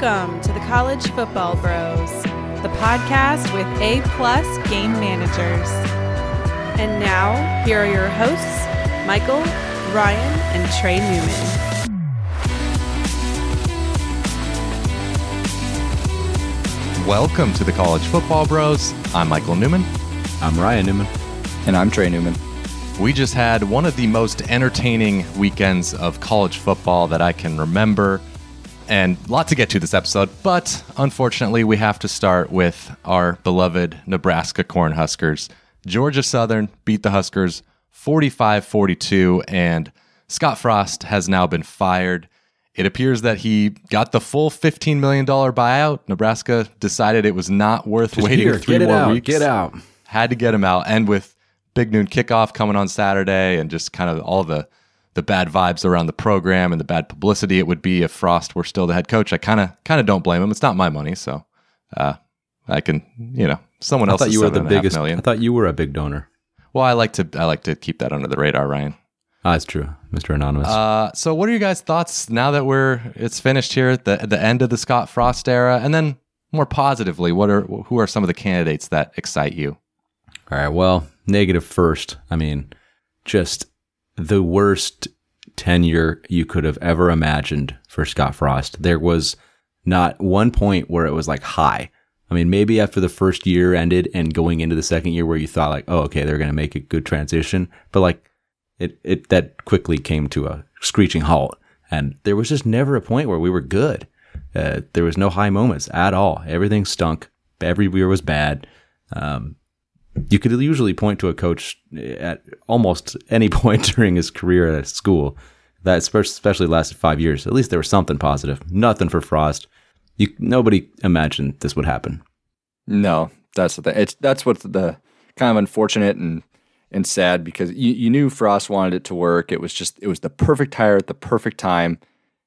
Welcome to the College Football Bros, the podcast with A plus game managers. And now, here are your hosts, Michael, Ryan, and Trey Newman. Welcome to the College Football Bros. I'm Michael Newman. I'm Ryan Newman. And I'm Trey Newman. We just had one of the most entertaining weekends of college football that I can remember. And a lot to get to this episode, but unfortunately, we have to start with our beloved Nebraska Cornhuskers. Georgia Southern beat the Huskers 45 42, and Scott Frost has now been fired. It appears that he got the full $15 million buyout. Nebraska decided it was not worth Just waiting here, three more out, weeks. Get out. Had to get him out. And with big noon kickoff coming on Saturday and just kind of all the the bad vibes around the program and the bad publicity it would be if Frost were still the head coach. I kind of kind of don't blame him. It's not my money, so uh, I can you know someone I else. thought you were the biggest. Million. I thought you were a big donor. Well, I like to I like to keep that under the radar, Ryan. Ah, that's true, Mr. Anonymous. Uh, so what are your guys' thoughts now that we're it's finished here at the at the end of the Scott Frost era, and then more positively, what are who are some of the candidates that excite you? All right. Well, negative first. I mean, just the worst tenure you could have ever imagined for Scott Frost. There was not one point where it was like high. I mean, maybe after the first year ended and going into the second year where you thought like, oh, okay, they're going to make a good transition, but like it, it that quickly came to a screeching halt, and there was just never a point where we were good. Uh, there was no high moments at all. Everything stunk. Every year was bad. Um, you could usually point to a coach at almost any point during his career at school that especially lasted five years. At least there was something positive. Nothing for Frost. You nobody imagined this would happen. No, that's the thing. It's that's what's the kind of unfortunate and and sad because you, you knew Frost wanted it to work. It was just it was the perfect hire at the perfect time.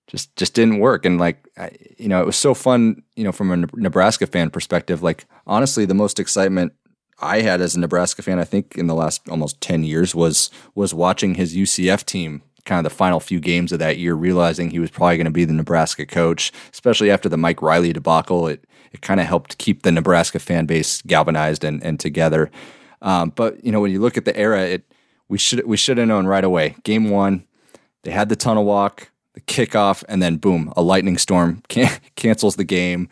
Just just didn't work. And like I, you know, it was so fun. You know, from a Nebraska fan perspective, like honestly, the most excitement I had as a Nebraska fan, I think in the last almost ten years was was watching his UCF team kind of the final few games of that year, realizing he was probably going to be the Nebraska coach, especially after the Mike Riley debacle. It it kind of helped keep the Nebraska fan base galvanized and, and together. Um, but you know, when you look at the era, it we should we should have known right away. Game one, they had the tunnel walk, the kickoff, and then boom, a lightning storm can- cancels the game.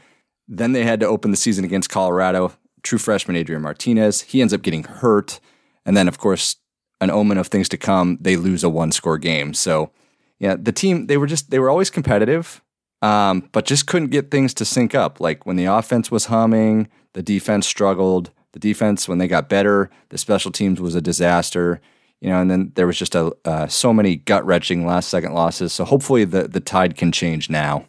Then they had to open the season against Colorado. True freshman Adrian Martinez, he ends up getting hurt, and then of course an omen of things to come. They lose a one score game. So yeah, the team they were just they were always competitive, um, but just couldn't get things to sync up. Like when the offense was humming, the defense struggled. The defense, when they got better, the special teams was a disaster. You know, and then there was just a uh, so many gut wrenching last second losses. So hopefully the the tide can change now.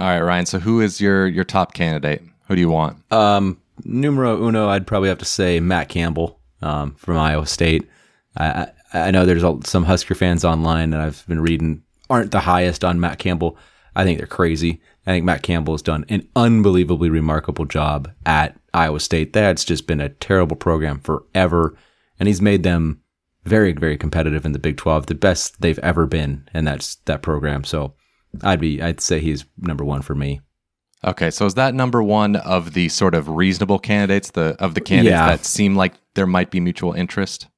All right, Ryan. So who is your your top candidate? Who do you want? Um, numero uno, I'd probably have to say Matt Campbell um, from Iowa State. I, I know there's some Husker fans online that I've been reading aren't the highest on Matt Campbell. I think they're crazy. I think Matt Campbell has done an unbelievably remarkable job at Iowa State. That's just been a terrible program forever, and he's made them very, very competitive in the Big 12, the best they've ever been in that that program. So, I'd be, I'd say he's number one for me. Okay, so is that number one of the sort of reasonable candidates, the of the candidates Yeah. that seem like there might be mutual interest?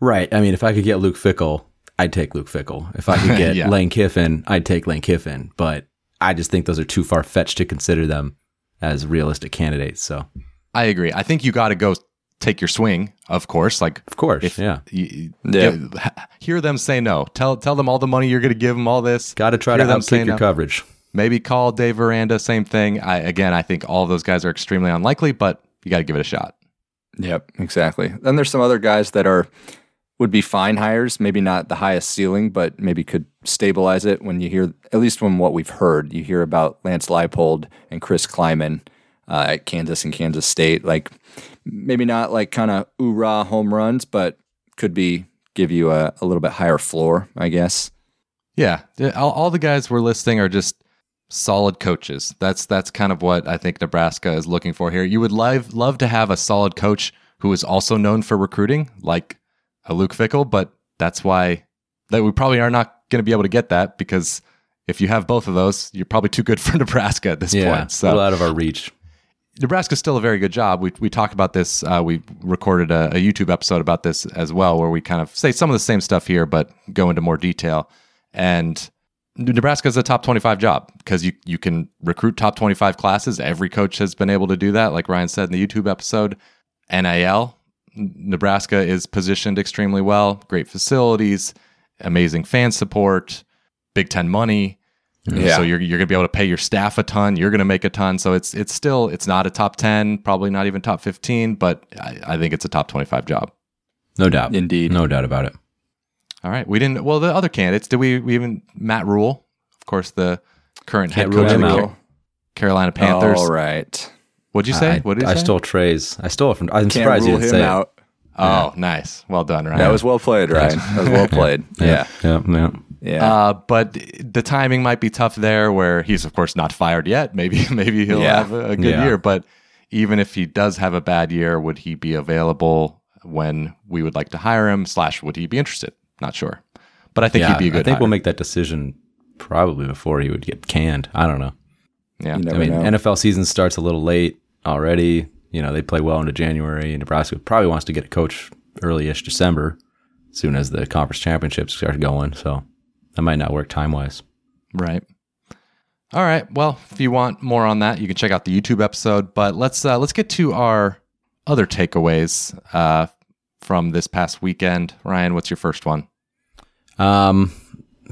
Right. I mean, if I could get Luke Fickell, I'd take Luke Fickell. If I could get Yeah. Lane Kiffin, I'd take Lane Kiffin. But I just think those are too far fetched to consider them as realistic candidates. So, I agree. I think you got to go take your swing, of course. Like of course, if yeah, you, Yeah. get- hear them say no. Tell tell them all the money you're going to give them, all this. got to try Hear to them outkick your no. coverage. Maybe call Dave Aranda, same thing. I again, I think all those guys are extremely unlikely, but you got to give it a shot. Yep, exactly. Then there's some other guys that are would be fine hires, maybe not the highest ceiling, but maybe could stabilize it. When you hear, at least from what we've heard, you hear about Lance Leipold and Chris Klieman uh, at Kansas and Kansas State. Like maybe not like kind of oorah home runs, but could be give you a, a little bit higher floor, I guess. Yeah, Yeah, all, all the guys we're listing are just solid coaches. That's that's kind of what I think Nebraska is looking for here. You would love love to have a solid coach who is also known for recruiting, like a Luke Fickell, but that's why that we probably are not going to be able to get that because if you have both of those, you're probably too good for Nebraska at this Yeah, point. a So little out of our reach. Nebraska's still a very good job. We we talk about this. Uh, we recorded a, a YouTube episode about this as well, where we kind of say some of the same stuff here, but go into more detail. And Nebraska is a top twenty-five job because you you can recruit top twenty-five classes. Every coach has been able to do that, like Ryan said in the YouTube episode. NIL, Nebraska is positioned extremely well. Great facilities, amazing fan support, Big Ten money. Yeah. So you're you're gonna be able to pay your staff a ton. You're gonna make a ton. So it's it's still it's not a top ten, probably not even top fifteen, but I, I think it's a top twenty five job. No doubt. Indeed. No doubt about it. All right. We didn't well the other candidates, did we we even Matt Rhule, of course the current head Can't coach of the Car- Carolina Panthers. All right. What'd you say? I, what did you I say? stole Trey's. I stole it from. I'm Can't surprised you rule didn't him say out. Oh, nice. Well done, Ryan. That was well played, Ryan. That was well played. it. Yeah. Yeah. Yeah. Yeah. Uh, but the timing might be tough there, where he's of course not fired yet. Maybe maybe he'll Yeah. have a, a good Yeah. year. But even if he does have a bad year, would he be available when we would like to hire him? Slash, would he be interested? Not sure. But I think yeah. he'd be a good. I think hire. we'll make that decision probably before he would get canned. I don't know. Yeah, You never I mean, know. NFL season starts a little late already. You know, they play well into January. Nebraska probably wants to get a coach early-ish December, as soon as the conference championships start going. So that might not work time wise. right. All right. Well, if you want more on that, you can check out the YouTube episode. But let's uh, let's get to our other takeaways uh, from this past weekend. Ryan, what's your first one? Um,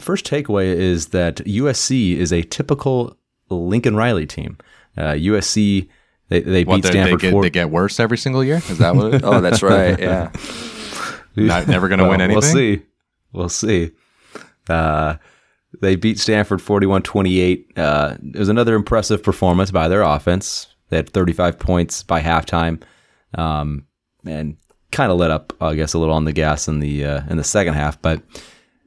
first takeaway is that USC is a typical Lincoln Riley team. Uh, USC they they What beat they, they Stanford get, four. they get worse every single year? Is that what? Oh, that's right. Yeah. Not, never going to Well, win anything. We'll see. We'll see. Uh, they beat Stanford 41 28. Uh, it was another impressive performance by their offense. They had 35 points by halftime um, and kind of let up, I guess, a little on the gas in the, uh, in the second half. But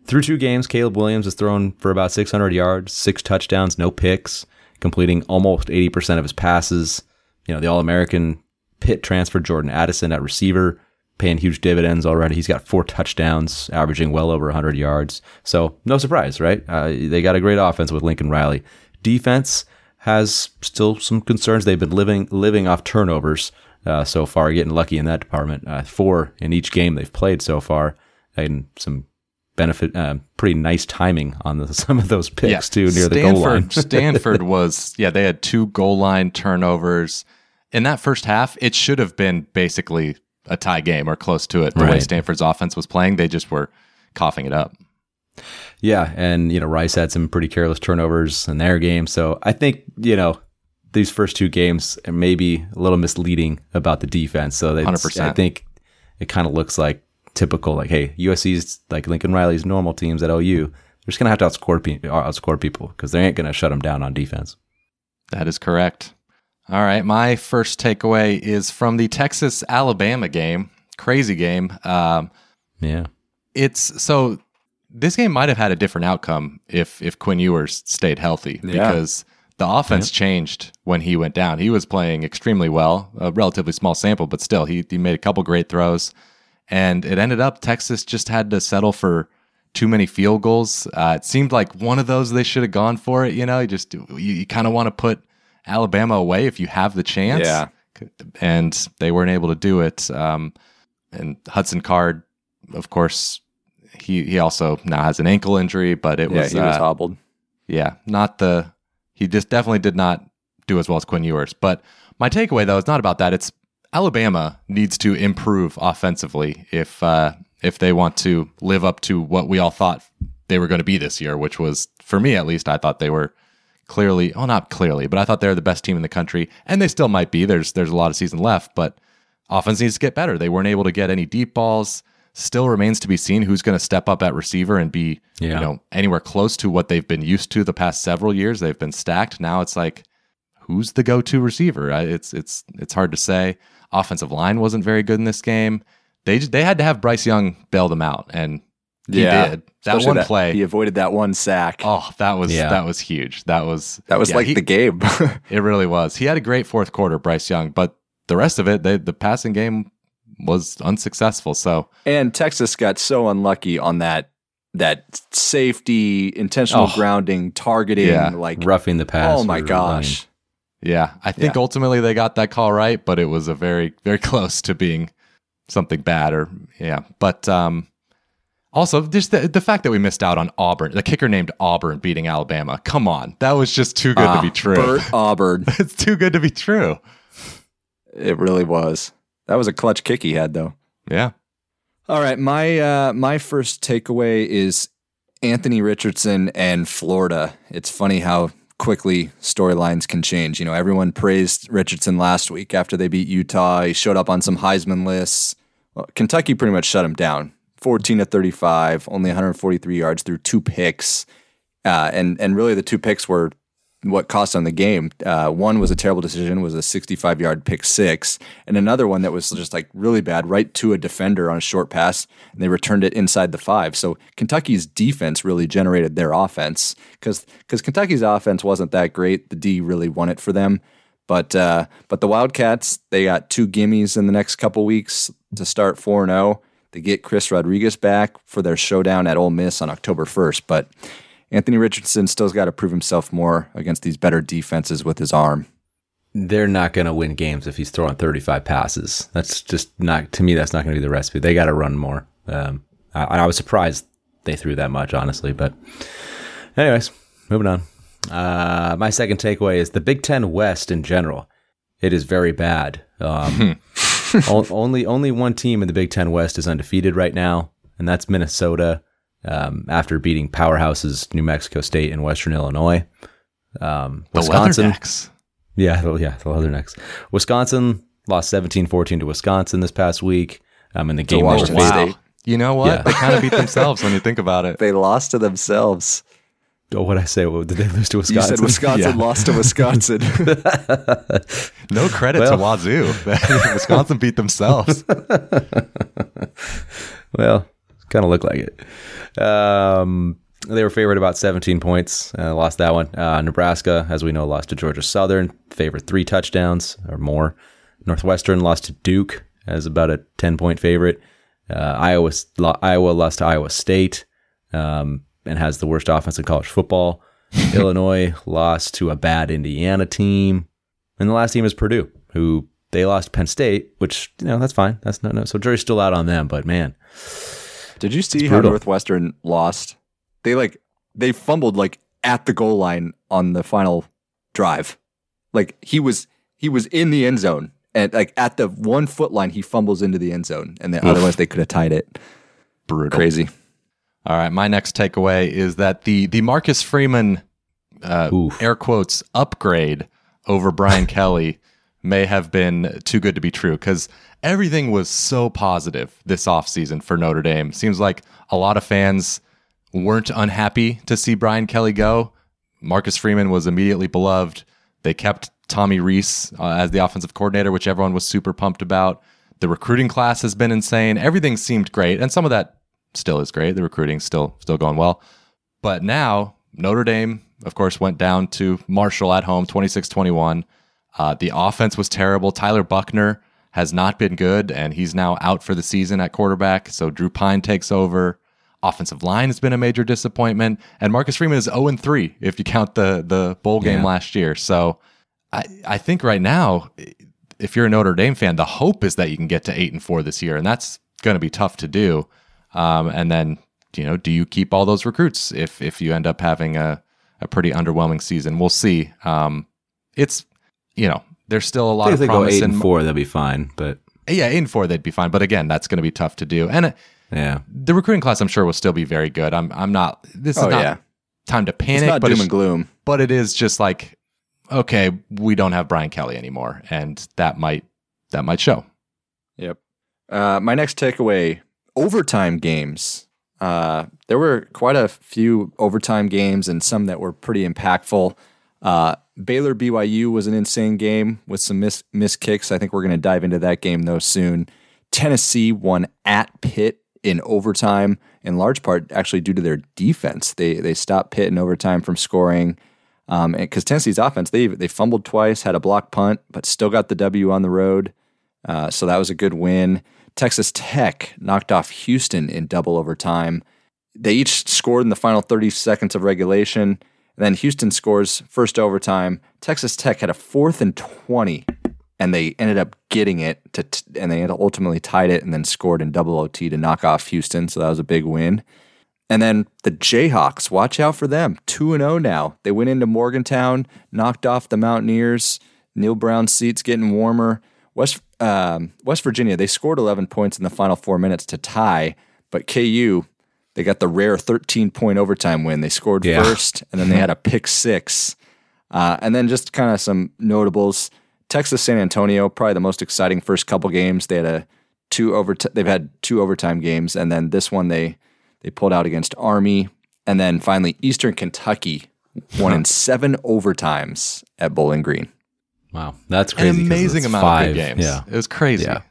through two games, Caleb Williams has thrown for about 600 yards, six touchdowns, no picks, completing almost 80% of his passes. You know, the All American Pitt transfer Jordan Addison at receiver, paying huge dividends already. He's got four touchdowns, averaging well over 100 yards. So, no surprise, right? Uh, they got a great offense with Lincoln Riley. Defense has still some concerns. They've been living living off turnovers uh, so far, getting lucky in that department. Uh, four in each game they've played so far, and some benefit, uh, pretty nice timing on the, some of those picks too near the goal line. Stanford was yeah, they had two goal line turnovers. In that first half, it should have been basically a tie game or close to it. The way Stanford's offense was playing, they just were coughing it up. Yeah, and you know Rice had some pretty careless turnovers in their game, so I think you know these first two games are maybe a little misleading about the defense. So they, I think it kind of looks like typical, like hey, USC's like Lincoln Riley's normal teams at OU. They're just gonna have to outscore pe- outscore people because they ain't gonna shut them down on defense. That is correct. All right, my first takeaway is from the Texas Alabama game. Crazy game. Um, Yeah, it's so this game might have had a different outcome if if Quinn Ewers stayed healthy Yeah. because the offense changed when he went down. He was playing extremely well, a relatively small sample, but still he he made a couple great throws, and it ended up Texas just had to settle for too many field goals. Uh, it seemed like one of those they should have gone for it. You know, you just you, you kind of want to put Alabama away if you have the chance. Yeah. and they weren't able to do it. Um, and Hudson Card, of course, he he also now has an ankle injury, but it Yeah, was, he was uh, hobbled. yeah, not the he just definitely did not do as well as Quinn Ewers. But my takeaway though is not about that. It's Alabama needs to improve offensively if uh, if they want to live up to what we all thought they were going to be this year, which was for me at least. I thought they were clearly, well, not clearly, but I thought they were the best team in the country, and they still might be. There's there's a lot of season left, but offense needs to get better. They weren't able to get any deep balls. Still remains to be seen who's going to step up at receiver and be Yeah. you know anywhere close to what they've been used to the past several years. They've been stacked. Now it's like who's the go-to receiver? It's it's it's hard to say. Offensive line wasn't very good in this game. They they had to have Bryce Young bail them out, and he Yeah. did. That Especially one play. He avoided that one sack. Oh, that was Yeah. that was huge. That was that was yeah, like he- the game. it really was. He had a great fourth quarter, Bryce Young, but the rest of it, they, the passing game was unsuccessful. So and Texas got so unlucky on that that safety, intentional Oh. grounding, targeting, Yeah. like roughing the pass. oh my or gosh. Yeah, I think Yeah. ultimately they got that call right, but it was a very, very close to being something bad or yeah. But um, also just the, the fact that we missed out on Auburn, the kicker named Auburn beating Alabama. Come on, that was just too good Ah, to be true. Bert Auburn. it's too good to be true. It really was. That was a clutch kick he had though. Yeah. All right, my uh, my first takeaway is Anthony Richardson and Florida. It's funny how quickly storylines can change. You know, everyone praised Richardson last week after they beat Utah. He showed up on some Heisman lists. Well, Kentucky pretty much shut him down. 14 to 35, only 143 yards through two picks. Uh, and and really the two picks were what cost on the game. Uh, one was a terrible decision, was a 65 yard pick six, and another one that was just like really bad, right to a defender on a short pass, and they returned it inside the five. So Kentucky's defense really generated their offense because because Kentucky's offense wasn't that great. The D really won it for them. But uh, but the Wildcats they got two gimmies in the next couple weeks to start four and zero. They get Chris Rodriguez back for their showdown at Ole Miss on October first. But Anthony Richardson still's got to prove himself more against these better defenses with his arm. They're not going to win games if he's throwing 35 passes. That's just not to me. That's not going to be the recipe. They got to run more. Um, I, I was surprised they threw that much, honestly. But, anyways, moving on. Uh, my second takeaway is the Big Ten West in general. It is very bad. Um, only only one team in the Big Ten West is undefeated right now, and that's Minnesota. Um, after beating powerhouses New Mexico State and Western Illinois, um, Wisconsin. Leathernecks. Yeah, well, yeah, the Leathernecks. Wisconsin lost 17-14 to Wisconsin this past week. Um, in the game, Washington Wow. State. You know what? Yeah. They kind of beat themselves when you think about it. They lost to themselves. Oh, what I say? What, did they lose to Wisconsin? You Wisconsin? said Wisconsin Yeah. lost to Wisconsin. No credit to Wazoo. Wisconsin beat themselves. well, kind of looked like it. Um, they were favored about 17 points. Uh, lost that one. Uh, Nebraska, as we know, lost to Georgia Southern. Favored three touchdowns or more. Northwestern lost to Duke as about a 10 point favorite. Uh, Iowa, Iowa lost to Iowa State um, and has the worst offense in college football. Illinois lost to a bad Indiana team. And the last team is Purdue, who they lost Penn State, which, you know, that's fine. That's no, no. So jury's still out on them, but man, Did you see how. Northwestern lost? They like they fumbled like at the goal line on the final drive. Like he was he was in the end zone and like at the one foot line he fumbles into the end zone and then otherwise they could have tied it. Brutal. Crazy. All right, my next takeaway is that the the Marcus Freeman uh, air quotes upgrade over Brian Kelly may have been too good to be true because everything was so positive this offseason for Notre Dame. Seems like a lot of fans weren't unhappy to see Brian Kelly go. Marcus Freeman was immediately beloved. They kept Tommy Rees uh, as the offensive coordinator, which everyone was super pumped about. The recruiting class has been insane. Everything seemed great, and some of that still is great. The recruiting's still still going well. But now Notre Dame, of course, went down to Marshall at home, 26-21. Uh, the offense was terrible. Tyler Buchner has not been good, and he's now out for the season at quarterback. So Drew Pyne takes over. Offensive line has been a major disappointment, and Marcus Freeman is 0 3 if you count the the bowl game Yeah. last year. So I I think right now, if you're a Notre Dame fan, the hope is that you can get to eight and four this year, and that's going to be tough to do. Um, and then you know, do you keep all those recruits if if you end up having a a pretty underwhelming season? We'll see. Um, it's you know, there's still a lot if of they go eight in and four, that'd be fine. But yeah, eight and four they'd be fine, but again, that's going to be tough to do. And uh, yeah, the recruiting class, I'm sure, will still be very good. I'm I'm not. This is Oh not yeah. time to It's panic, not but doom it's, and gloom. but it is just like okay, we don't have Brian Kelly anymore, and that might that might show. Yep. Uh, my next takeaway: overtime games. Uh, there were quite a few overtime games, and some that were pretty impactful. Uh, Baylor BYU was an insane game with some miss missed kicks. I think we're going to dive into that game though soon. Tennessee won at Pitt in overtime, in large part actually due to their defense. They they stopped Pitt in overtime from scoring. Um, because Tennessee's offense, they they fumbled twice, had a block punt, but still got the W on the road. Uh, so that was a good win. Texas Tech knocked off Houston in double overtime. they each scored in the final 30 seconds of regulation. And then Houston scores first overtime. Texas Tech had a fourth and 20, and they ended up getting it to, t- and they ultimately tied it and then scored in double OT to knock off Houston. So that was a big win. And then the Jayhawks, watch out for them. 2 and 0 now. They went into Morgantown, knocked off the Mountaineers. Neal Brown's seats getting warmer. West um, West Virginia, they scored 11 points in the final 4 minutes to tie, but KU they got the rare 13 point overtime win. They scored Yeah. first, and then they had a pick six. Uh, and then just kind of some notables. Texas San Antonio, probably the most exciting first couple games. They had a two over. They've had two overtime games, and then this one they they pulled out against Army, and then finally Eastern Kentucky won in seven overtimes at Bowling Green. Wow, that's An amazing amount five. of good games. Yeah, It was crazy. Yeah.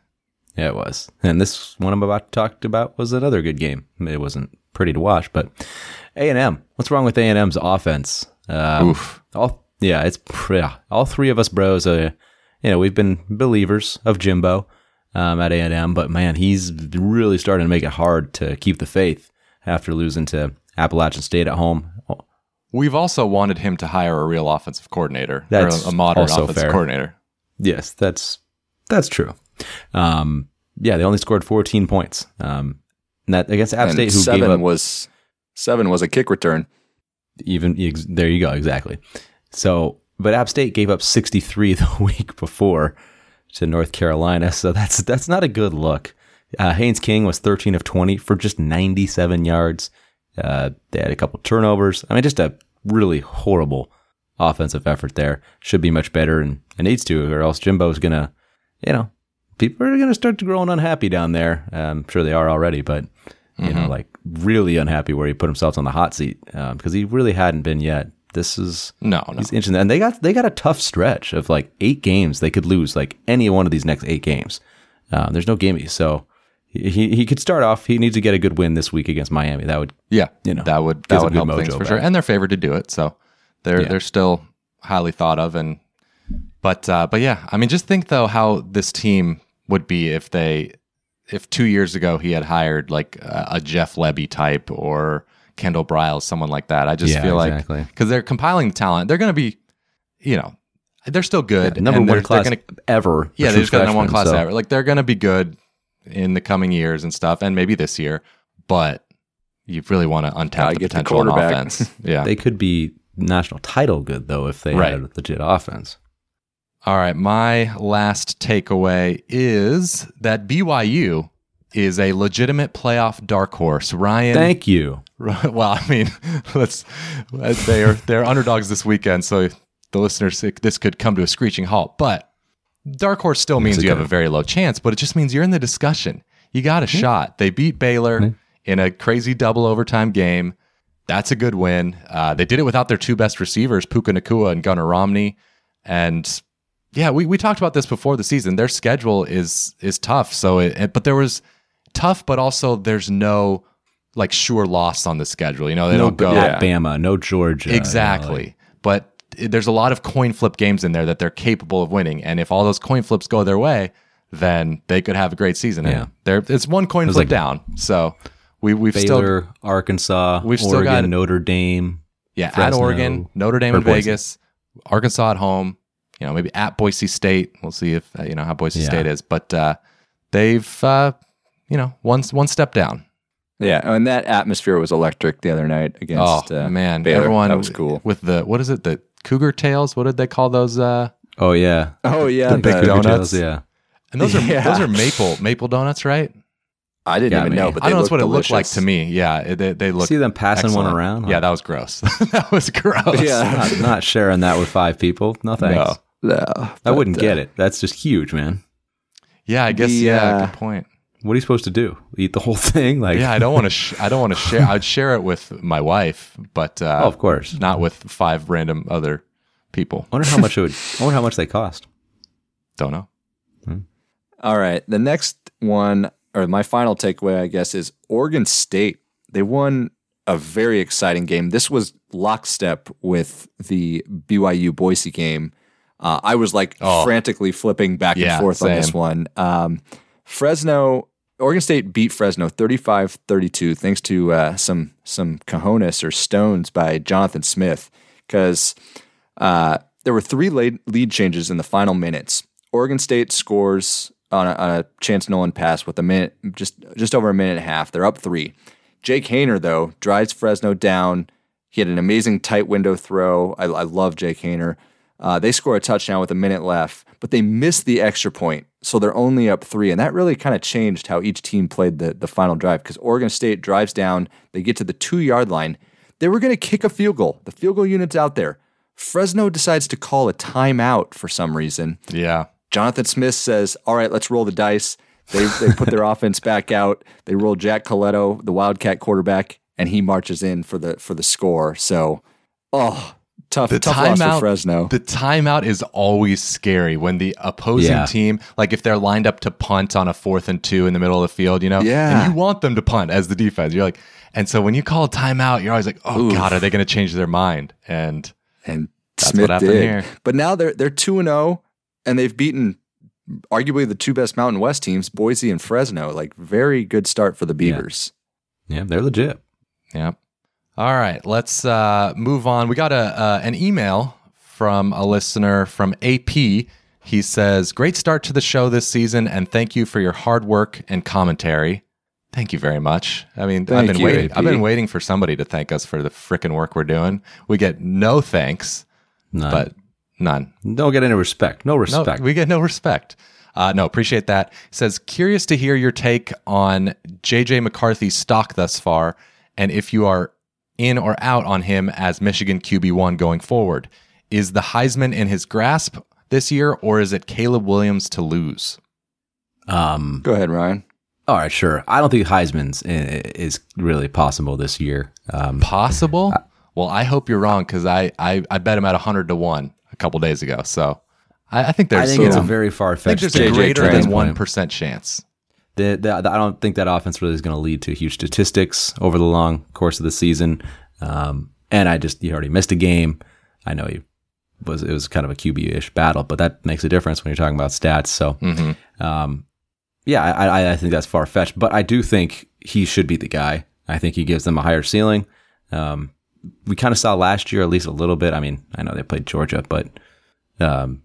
Yeah, it was. And this one I'm about to talk about was another good game. It wasn't pretty to watch, but A and M. What's wrong with A and M's offense? Um, Oof. All yeah, it's yeah, all three of us bros. Uh, you know, we've been believers of Jimbo um, at A and M, but man, he's really starting to make it hard to keep the faith after losing to Appalachian State at home. We've also wanted him to hire a real offensive coordinator, That's or a modern offensive fair. coordinator. Yes, that's that's true. Um, yeah, they only scored 14 points. Um, that against App and State, who seven gave up was seven was a kick return. even ex- there you go exactly. So, but App State gave up 63 the week before to North Carolina, so that's that's not a good look. Uh, Haynes King was 13 of 20 for just 97 yards. Uh, they had a couple turnovers. I mean, just a really horrible offensive effort there. Should be much better, and it needs to, or else Jimbo's gonna, you know, people are gonna start to grow unhappy down there. Um, I'm sure they are already, but you know, like really unhappy where he put himself on the hot seat because he really hadn't been yet. This is No, no. he's inching, and they got they got a tough stretch of like eight games they could lose like any one of these next eight games. Um, there's no gimme, so he he- could start off. He needs to get a good win this week against Miami. That would Yeah, you know, that would that would help things for sure, and they're favored to do it, so they're Yeah. they're still highly thought of. And but uh, but yeah, I mean, just think though how this team would be if they if two years ago he had hired like a, a Jeff Lebby type or Kendall Briles, someone like that. I just Yeah, feel exactly. like because they're compiling the talent, they're going to be, you know, they're still good. number and one they're, class gonna, ever. yeah, for they just got number one class so- ever. Like they're going to be good in the coming years and stuff, and maybe this year. But you really want to untap the get the potential on quarterback. offense. Yeah. They could be national title good though if they Right. had a legit offense. All right. My last takeaway is that BYU is a legitimate playoff dark horse. Ryan. Thank you. well, I mean, let's. They are they're underdogs this weekend, so the listeners this could come to a screeching halt. But dark horse still means you have a very low chance, but it just means you're in the discussion. You got a shot. They beat Baylor in a crazy double overtime game. That's a good win. Uh, they did it without their two best receivers, Puka Nacua and Gunner Romney. And yeah, we, we talked about this before the season. Their schedule is is tough. So, it, it- but there was tough, but also there's no like sure loss on the schedule. You know, they no don't go not Bama, no Georgia. you know, exactly. like- but it- there's a lot of coin flip games in there that they're capable of winning, and if all those coin flips go their way, then they could have a great season. Yeah. And they're it's one coin flip like- down. So we we've still Arkansas, we've still got- Notre Dame. yeah at Oregon, Notre Dame, and Vegas, Arkansas at home. You know, maybe at Boise State. We'll see if uh, you know how Boise Yeah. State is, but uh, they've uh, you know one one step down. Yeah, and that atmosphere was electric the other night against. oh uh, man, Baylor. everyone that was cool. with the what is it the Cougar tails? What did they call those? Uh, Oh yeah, Oh yeah, The the- big donuts. donuts. Yeah, and those are Yeah. those are maple maple donuts, right? I didn't Got even me. know, but I they don't know that's what it delicious. looked like to me. Yeah, it- they, they look. see them passing one excellent. around. Yeah, that was gross. that was gross. Yeah. not, not sharing that with five people. No thanks. No. No, I wouldn't uh, get it. That's just huge, man. Yeah, I guess. The, yeah, uh, good point. What are you supposed to do? Eat the whole thing? Like, Yeah, I don't want to. Sh- I don't want to share. I'd share it with my wife, but uh, Oh, of course. not with five random other people. I wonder how much it would. I wonder how much they cost. Don't know. All right. The next one, or my final takeaway, I guess, is Oregon State. They won a very exciting game. This was lockstep with the BYU Boise game. Uh, I was like Oh. frantically flipping back Yeah, and forth on this one. Um, Fresno Oregon State beat Fresno 35-32 thanks to uh, some some cojones or stones by Jonathan Smith because uh, there were three lead, lead changes in the final minutes. Oregon State scores on a, on a Chance Nolan pass with a minute, just just over a minute and a half. They're up three. Jake Haener though drives Fresno down. He had an amazing tight window throw. I, I love Jake Haener. Uh, they score a touchdown with a minute left, but they miss the extra point, so they're only up three, and that really kind of changed how each team played the the final drive because Oregon State drives down. They get to the two yard line. They were going to kick a field goal. The field goal unit's out there. Fresno decides to call a timeout for some reason. Yeah. Jonathan Smith says, "All right, let's roll the dice." They they put their offense back out. They roll Jack Colletto, the Wildcat quarterback, and he marches in for the for the score. So, oh, tough The tough loss for timeout, Fresno. the timeout is always scary when the opposing Yeah. team, like if they're lined up to punt on a fourth and two in the middle of the field, you know, Yeah. and you want them to punt as the defense. You're like, and so when you call a timeout, you're always like, oh god, are they going to change their mind? And and That's Smith what happened did. here. But now they're they're two and zero, and they've beaten arguably the two best Mountain West teams, Boise and Fresno. Like very good start for the Beavers. Yeah, they're legit. Yep. All right, let's uh, move on. We got a uh, an email from a listener from AP. He says, "Great start to the show this season, and thank you for your hard work and commentary." Thank you very much. I mean, I've been you, waiting. AP. I've been waiting for somebody to thank us for the freaking work we're doing. We get no thanks, None. but none. don't get any respect. No No, respect. we get no respect. Uh, no, appreciate that. Says curious to hear your take on JJ McCarthy's stock thus far, and if you are in or out on him as Michigan QB one going forward. Is the Heisman in his grasp this year, or is it Caleb Williams to lose? um, Go ahead, Ryan. all right, sure. I don't think Heisman's i- is really possible this year. Um, Possible? Well, I hope you're wrong because I, I I bet him at hundred to one a couple days ago. So I, I think I there's think it's a very far I think fetched. there's a greater than one percent chance. The, the, I don't think that offense really is going to lead to huge statistics over the long course of the season. Um, and I just, he already missed a game. I know he was, it was kind of a QB ish battle, but that makes a difference when you're talking about stats. So, Mm-hmm. um, yeah, I, I, I think that's far fetched, but I do think he should be the guy. I think he gives them a higher ceiling. Um, we kind of saw last year, at least a little bit. I mean, I know they played Georgia, but, um,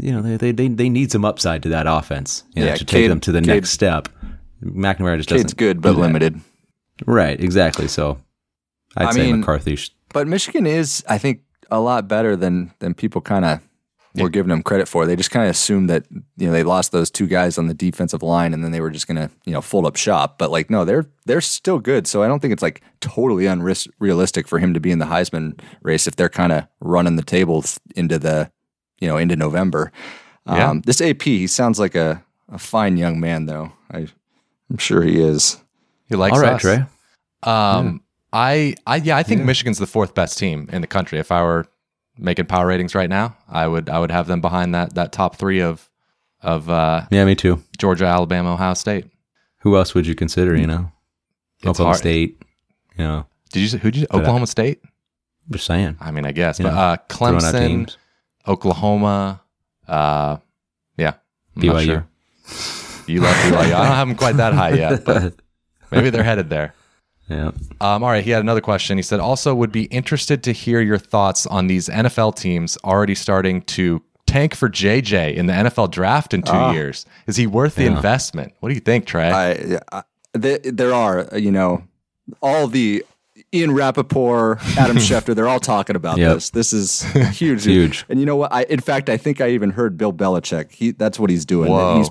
you know, they, they, they, they need some upside to that offense you know, Yeah, to take them to the Cade- next step. McNamara just doesn't. Cade's good, but limited. Right, exactly. So I'd I say mean- McCarthy. Sh- But Michigan is, I think, a lot better than than people kind of were giving them credit for. They just kind of assumed that you know they lost those two guys on the defensive line, and then they were just gonna you know fold up shop. But like, no, they're they're still good. So I don't think it's like totally unrealistic for him to be in the Heisman race if they're kind of running the tables into the you know into November. Yeah. Um, this AP, he sounds like a, a fine young man, though. I, I'm sure he is. He likes All right, us. Trey. Um, I, I, yeah, I think Michigan's the fourth best team in the country. If I were making power ratings right now, I would, I would have them behind that that top three of of uh, Yeah, me too. Georgia, Alabama, Ohio State. Who else would you consider? You know, It's Oklahoma hard. State. You know, Did you? Who did you? But, Oklahoma State. I'm just saying. I mean, I guess, you but know, uh, Throwing out Clemson, teams. Oklahoma. Uh, yeah, I'm not BYU. sure. You love BYU. I don't have them quite that high yet, but maybe they're headed there. yeah. Um, all right, he had another question. He said, also would be interested to hear your thoughts on these NFL teams already starting to tank for JJ in the NFL draft in two Ah. years. Is he worth the Yeah. investment? What do you think, Trey? I, I there, there are, you know, all the Ian Rapoport, Adam Schefter, they're all talking about Yep. this. This is huge. Huge. And you know what? I, in fact, I think I even heard Bill Belichick. He, that's what he's doing. He's,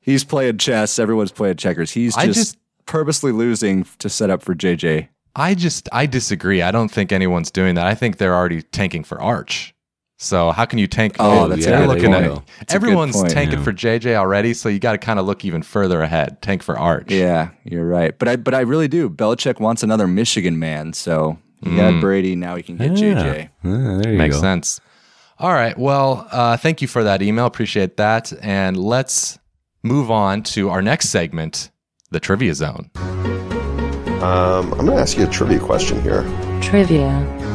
he's playing chess. Everyone's playing checkers. He's just, just- purposely losing to set up for JJ. I just I disagree. I don't think anyone's doing that. I think they're already tanking for Arch. So how can you tank? Oh, that's you're looking at That's everyone's point, tanking yeah. for JJ already. So you got to kind of look even further ahead. Tank for Arch. Yeah, you're right. But I, but I really do. Belichick wants another Michigan man. So he Mm. had Brady. Now he can get JJ. Ah, there you Makes go. sense. All right. Well, uh, thank you for that email. Appreciate that. And let's move on to our next segment, the trivia zone. Um, I'm going to ask you a trivia question here. Trivia.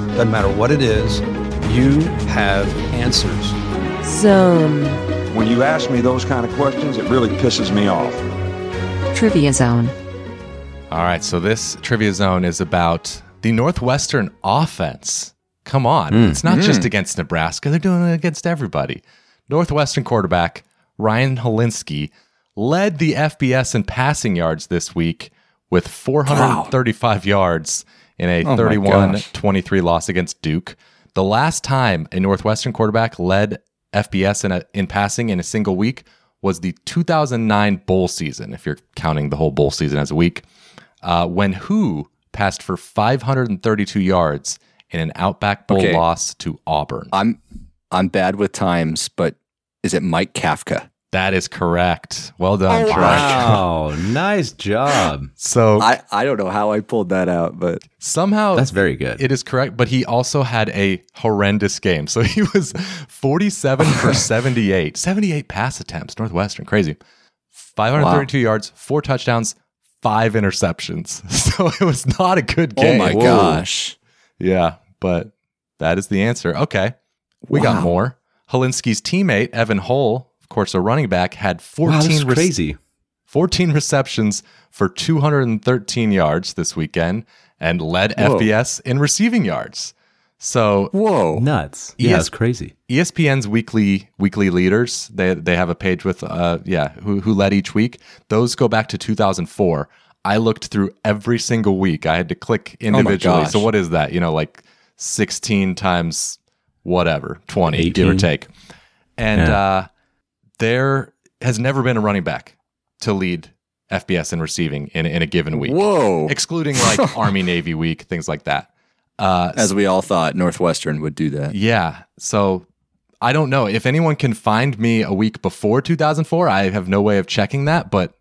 Doesn't matter what it is, you have answers. Zone. When you ask me those kind of questions, it really pisses me off. Trivia Zone. All right, so this trivia zone is about the Northwestern offense. Come on, mm. it's not just mm. against Nebraska, they're doing it against everybody. Northwestern quarterback Ryan Hilinski led the FBS in passing yards this week with 435 yards in a Oh my 31 gosh. 23 loss against Duke. The last time a Northwestern quarterback led FBS in, a, in passing in a single week was the 2009 bowl season, if you're counting the whole bowl season as a week, uh, when Who passed for 532 yards in an Outback Bowl Okay. loss to Auburn. I'm I'm bad with times, but is it Mike Kafka? That is correct. Well done, oh, Trey. Wow, nice job. So I, I don't know how I pulled that out, but somehow That's very good. It is correct, but he also had a horrendous game. So he was 47 for 78. 78 pass attempts, Northwestern. Crazy. 532 yards, four touchdowns, five interceptions. So it was not a good game. oh my Whoa. gosh. Yeah, but that is the answer. Okay. We got more. Hilinski's teammate, Evan Hull, of course, a running back, had 14 wow, that's rec- crazy. 14 receptions for 213 yards this weekend and led Whoa. FBS in receiving yards. So Whoa. Nuts. Yeah, Yes. that's crazy. ESPN's weekly weekly leaders, they they have a page with uh yeah, who who led each week. Those go back to 2004. I looked through every single week. I had to click individually. gosh. so what is that? You know, like 16 times whatever, 20 give or take. And Yeah. uh there has never been a running back to lead FBS in receiving in in a given week. Whoa. Excluding like Army Navy week, things like that. Uh As we all thought Northwestern would do that. yeah. So I don't know. If anyone can find me a week before 2004, I have no way of checking that, but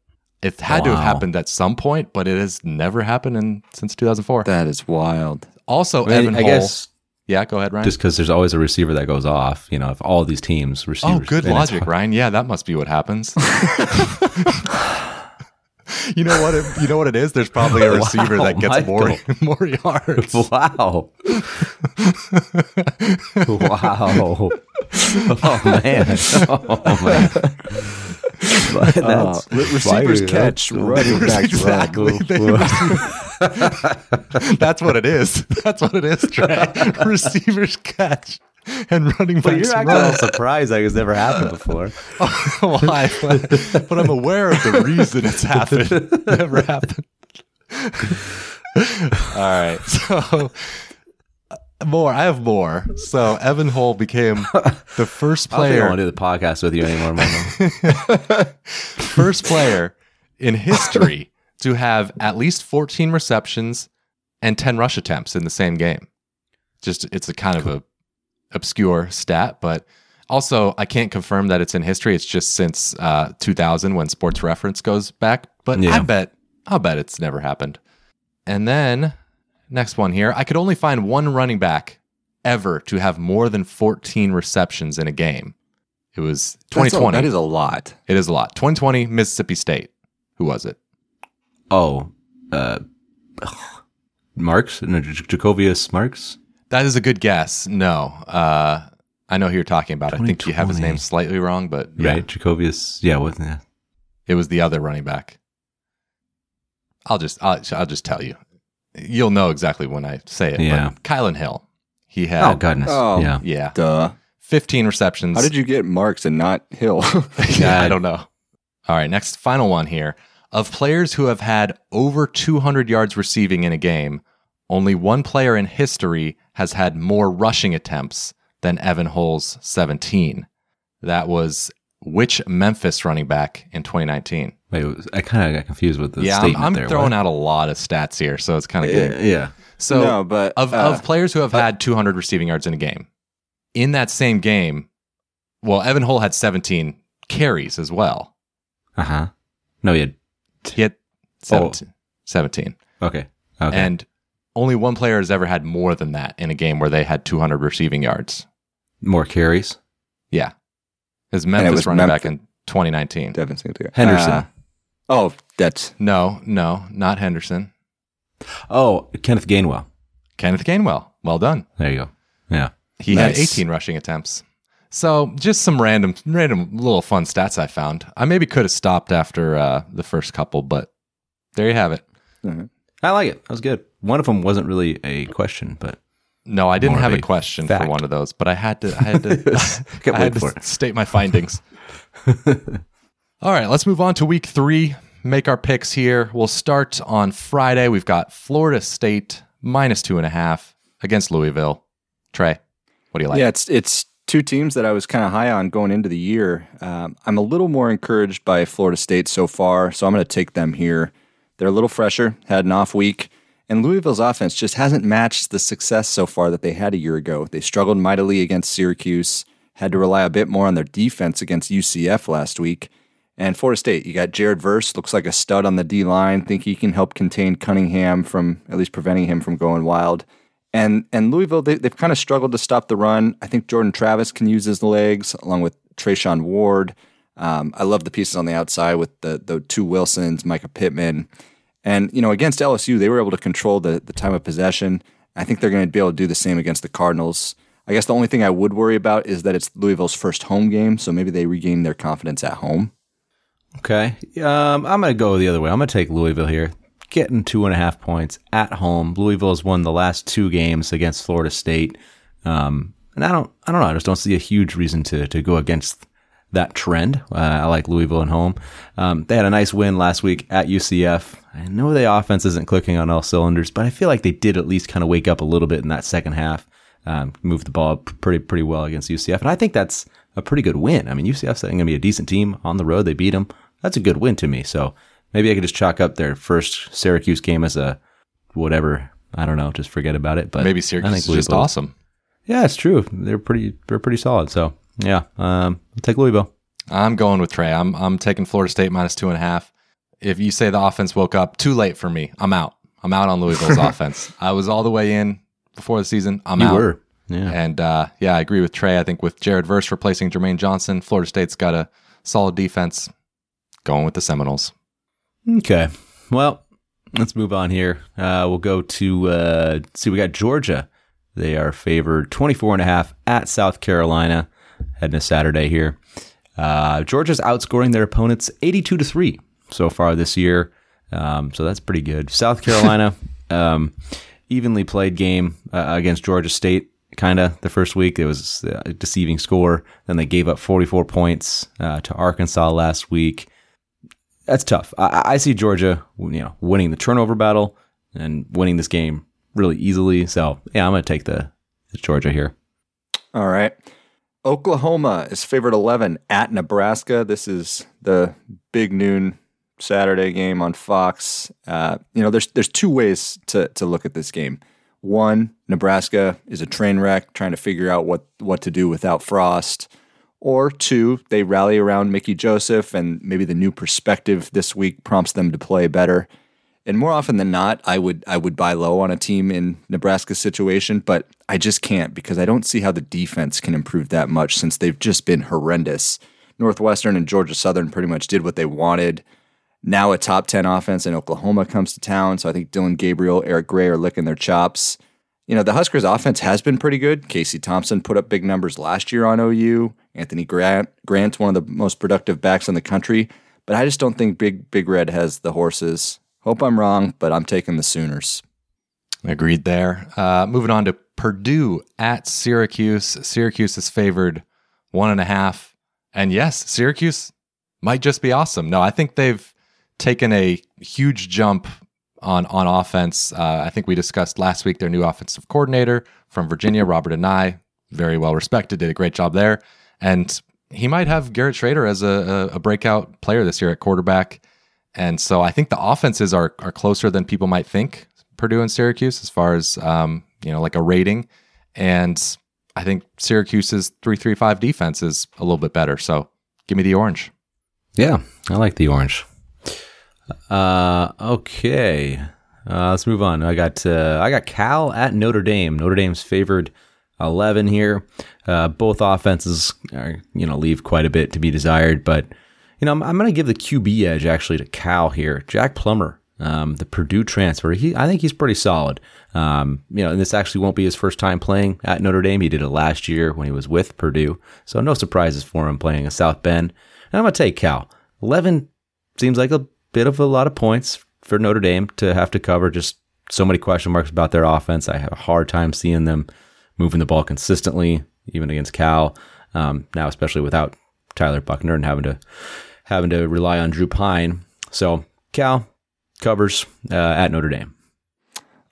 it had to have happened at some point, but it has never happened in, since 2004. That is wild. also, I, mean, Evan I Hull. guess yeah, go ahead, Ryan. just because there's always a receiver that goes off, you know, if all these teams oh, receivers. oh, good logic, Ryan. Yeah, that must be what happens. you know what? It, you know what it is. There's probably a receiver Wow, that gets more Michael. more yards. Wow. wow. Oh man. Oh man. But uh, that's Re- receivers Why- catch, running backs exactly. run. That's what it is. That's what it is, Trey. Receivers catch and running But backs you're run. all surprised that it's never happened before. Why? But, I'm aware of the reason it's happened. Never happened. All right. So uh, more. I have more. So Evan Hull became the first player. I don't think I player want to do the podcast with you anymore, Mama. first player in history to have at least 14 receptions and 10 rush attempts in the same game. Just it's a kind of a obscure stat, but also I can't confirm that it's in history. It's just since uh, 2000 when Sports Reference goes back, but yeah. I bet I'll bet it's never happened. And then next one here, I could only find one running back ever to have more than 14 receptions in a game. It was That's a- 2020. That is a lot. It is a lot. 2020 Mississippi State. Who was it? Oh, uh, Marks? No, J- Jacovius Marks? That is a good guess. No. Uh, I know who you're talking about. I think you have his name slightly wrong, but yeah, Right? Jacobius. Yeah, wasn't it? it was the other running back. I'll just I'll, I'll just tell you. You'll know exactly when I say it. Yeah. But Kylin Hill. He had Oh, goodness. Oh. Yeah. yeah, Duh. 15 receptions. How did you get Marks and not Hill? yeah, I don't know. All right, next final one here. Of players who have had over 200 yards receiving in a game, only one player in history has had more rushing attempts than Evan Hull's 17. That was which Memphis running back in 2019? Wait, I kind of got confused with the yeah, I'm, I'm there. throwing What? out a lot of stats here, so it's kind of Yeah, yeah. So no, but of, uh, of players who have had 200 receiving yards in a game, in that same game, well, Evan Hull had 17 carries as well. Uh huh. No, he had. He had 17. 17. Okay. Okay. And only one player has ever had more than that in a game where they had 200 receiving yards. More carries. Yeah. His Memphis was running Memphis. back in 2019. Devin Singletary. Henderson. Uh, oh, that's No, no, not Henderson. Oh, Kenneth Gainwell. Kenneth Gainwell. Well done. There you go. Yeah. He had 18 rushing attempts. So just some random, random little fun stats I found. I maybe could have stopped after uh, the first couple, but there you have it. I like it. That was good. One of them wasn't really a question, but No, I didn't have a a question fact. for one of those, but I had to. I had to. I had to state my findings. All right, let's move on to week three. Make our picks here. We'll start on Friday. We've got Florida State minus two and a half against Louisville. Trey, what do you like? Yeah, it's it's two teams that I was kind of high on going into the year. Um, I'm a little more encouraged by Florida State so far, so I'm going to take them here. They're a little fresher, had an off week, and Louisville's offense just hasn't matched the success so far that they had a year ago. They struggled mightily against Syracuse, had to rely a bit more on their defense against UCF last week. And Florida State, you got Jared Verse, looks like a stud on the D line. Think he can help contain Cunningham from at least preventing him from going wild. And and Louisville, they, they've kind of struggled to stop the run. I think Jordan Travis can use his legs along with Treshaun Ward. Um, I love the pieces on the outside with the the two Wilsons, Mycah Pittman, and you know against LSU they were able to control the the time of possession. I think they're going to be able to do the same against the Cardinals. I guess the only thing I would worry about is that it's Louisville's first home game, so maybe they regain their confidence at home. Okay. Um, I'm going to go the other way. I'm going to take Louisville here. Getting two and a half points at home. Louisville has won the last two games against Florida State. Um, and I don't, I don't know. I just don't see a huge reason to, to go against that trend. Uh, I like Louisville at home. Um, they had a nice win last week at UCF. I know the offense isn't clicking on all cylinders, but I feel like they did at least kind of wake up a little bit in that second half. Um, move the ball pretty pretty well against UCF, and I think that's a pretty good win. I mean, UCF's going to be a decent team on the road. They beat them. That's a good win to me. So maybe I could just chalk up their first Syracuse game as a whatever. I don't know. Just forget about it. But Maybe I Syracuse think is just awesome. Yeah, it's true. They're pretty. They're pretty solid. So yeah, um, I'll take Louisville. I'm going with Trey. I'm I'm taking Florida State minus two and a half. If you say the offense woke up too late for me, I'm out. I'm out on Louisville's offense. I was all the way in before the season. I'm You out. were. Yeah. And uh, yeah, I agree with Trey. I think with Jared Verse replacing Jermaine Johnson, Florida State's got a solid defense. Going with the Seminoles. Okay. Well, let's move on here. Uh, we'll go to uh, see. We got Georgia. They are favored 24 and a half at South Carolina. Heading to Saturday here. Uh, Georgia's outscoring their opponents 82 to three so far this year. Um, so that's pretty good. South Carolina, um, evenly played game uh, against Georgia State. Kind of the first week, it was a deceiving score. Then they gave up 44 points uh, to Arkansas last week that's tough. I, I see Georgia, you know, winning the turnover battle and winning this game really easily. So yeah, I'm going to take the, the Georgia here. All right. Oklahoma is favored 11 at Nebraska. This is the big noon Saturday game on Fox. Uh, you know, there's there's two ways to to look at this game. One, Nebraska is a train wreck trying to figure out what what to do without Frost. Or two, they rally around Mickey Joseph and maybe the new perspective this week prompts them to play better. And more often than not, I would I would buy low on a team in Nebraska's situation, but I just can't because I don't see how the defense can improve that much since they've just been horrendous. Northwestern and Georgia Southern pretty much did what they wanted. Now a top 10 offense in Oklahoma comes to town, so I think Dillon Gabriel, Eric Gray are licking their chops. You know, the Huskers offense has been pretty good. Casey Thompson put up big numbers last year on OU. Anthony Grant, Grant, one of the most productive backs in the country. But I just don't think Big Big Red has the horses. Hope I'm wrong, but I'm taking the Sooners. Agreed there. Uh, moving on to Purdue at Syracuse. Syracuse is favored one and a half. And yes, Syracuse might just be awesome. No, I think they've taken a huge jump on on offense. Uh, I think we discussed last week their new offensive coordinator from Virginia, Robert Anae, very well respected, did a great job there, and he might have Garrett Shrader as a, a, a breakout player this year at quarterback. And so I think the offenses are are closer than people might think. Purdue and Syracuse, as far as um, you know, like a rating, and I think Syracuse's three three five defense is a little bit better. So give me the orange. Yeah, I like the orange. Uh, okay. Uh, let's move on. I got uh, I got Cal at Notre Dame. Notre Dame's favored eleven here. Uh, both offenses are you know leave quite a bit to be desired, but you know I'm, I'm going to give the QB edge actually to Cal here. Jack Plummer um, the Purdue transfer. He, I think he's pretty solid. Um, you know, and this actually won't be his first time playing at Notre Dame. He did it last year when he was with Purdue, so no surprises for him playing a South Bend. And I'm gonna take Cal. Eleven seems like a bit of a lot of points for Notre Dame to have to cover. Just so many question marks about their offense. I have a hard time seeing them moving the ball consistently, even against Cal. Um, now, especially without Tyler Buchner and having to having to rely on Drew Pyne. So Cal covers uh, at Notre Dame.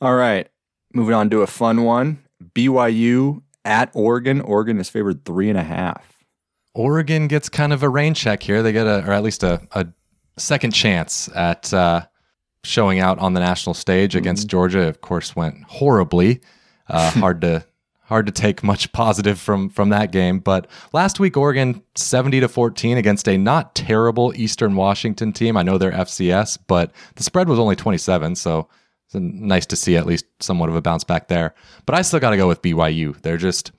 All right. Moving on to a fun one. BYU at Oregon. Oregon is favored three and a half. Oregon gets kind of a rain check here. They get a, or at least a, a second chance at uh, showing out on the national stage against Georgia. Of course, went horribly. Uh, hard to hard to take much positive from from that game. But last week, Oregon seventy to fourteen against a not terrible Eastern Washington team. I know they're FCS, but the spread was only twenty seven, so it's nice to see at least somewhat of a bounce back there. But I still got to go with BYU. They're just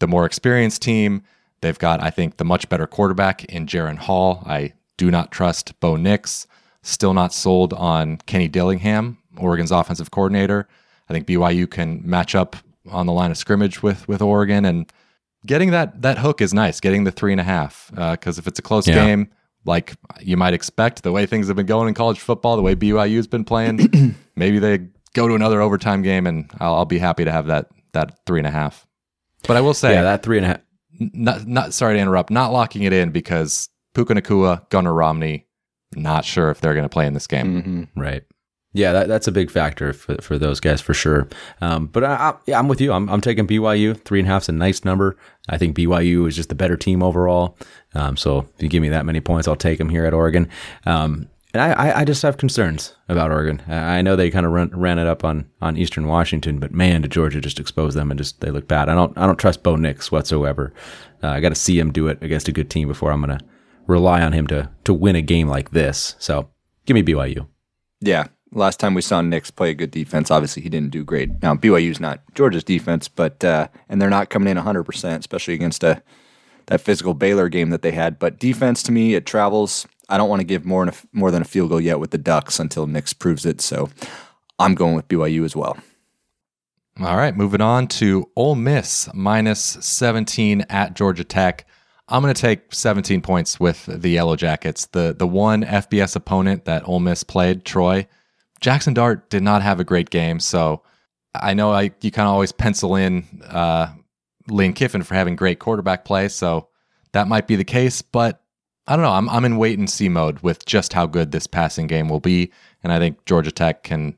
the more experienced team. They've got, I think, the much better quarterback in Jaren Hall. I do not trust Bo Nix. Still not sold on Kenny Dillingham, Oregon's offensive coordinator. I think BYU can match up on the line of scrimmage with with Oregon, and getting that that hook is nice. Getting the three and a half because if it's a close Yeah. game, like you might expect, the way things have been going in college football, the way BYU's been playing, maybe they go to another overtime game, and I'll, I'll be happy to have that that three and a half. But I will say, Yeah, that three and a half. not not sorry to interrupt, not locking it in because Puka Nacua, Gunner Romney, not sure if they're going to play in this game. Mm-hmm. Right. Yeah, that, that's a big factor for, for those guys for sure. Um, but I, I, yeah, I'm with you. I'm, I'm taking BYU. Three and a half's a nice number. I think BYU is just the better team overall. Um, so if you give me that many points, I'll take them here at Oregon. Um, and I, I, just have concerns about Oregon. I know they kind of ran, ran it up on, on Eastern Washington, but man, did Georgia just expose them and just they look bad. I don't I don't trust Bo Nix whatsoever. Uh, I got to see him do it against a good team before I'm going to rely on him to to win a game like this. So give me BYU. Yeah. Last time we saw Nix play a good defense, obviously he didn't do great. Now BYU's not Georgia's defense, but uh, and they're not coming in 100, percent especially against a that physical Baylor game that they had. But defense to me, it travels. I don't want to give more than a, more than a field goal yet with the Ducks until Nix proves it. So I'm going with BYU as well. All right, moving on to Ole Miss minus 17 at Georgia Tech. I'm going to take 17 points with the Yellow Jackets. The the one FBS opponent that Ole Miss played, Troy, Jackson Dart did not have a great game. So I know I you kind of always pencil in uh, Lane Kiffin for having great quarterback play. So that might be the case, but I don't know. I'm I'm in wait and see mode with just how good this passing game will be, and I think Georgia Tech can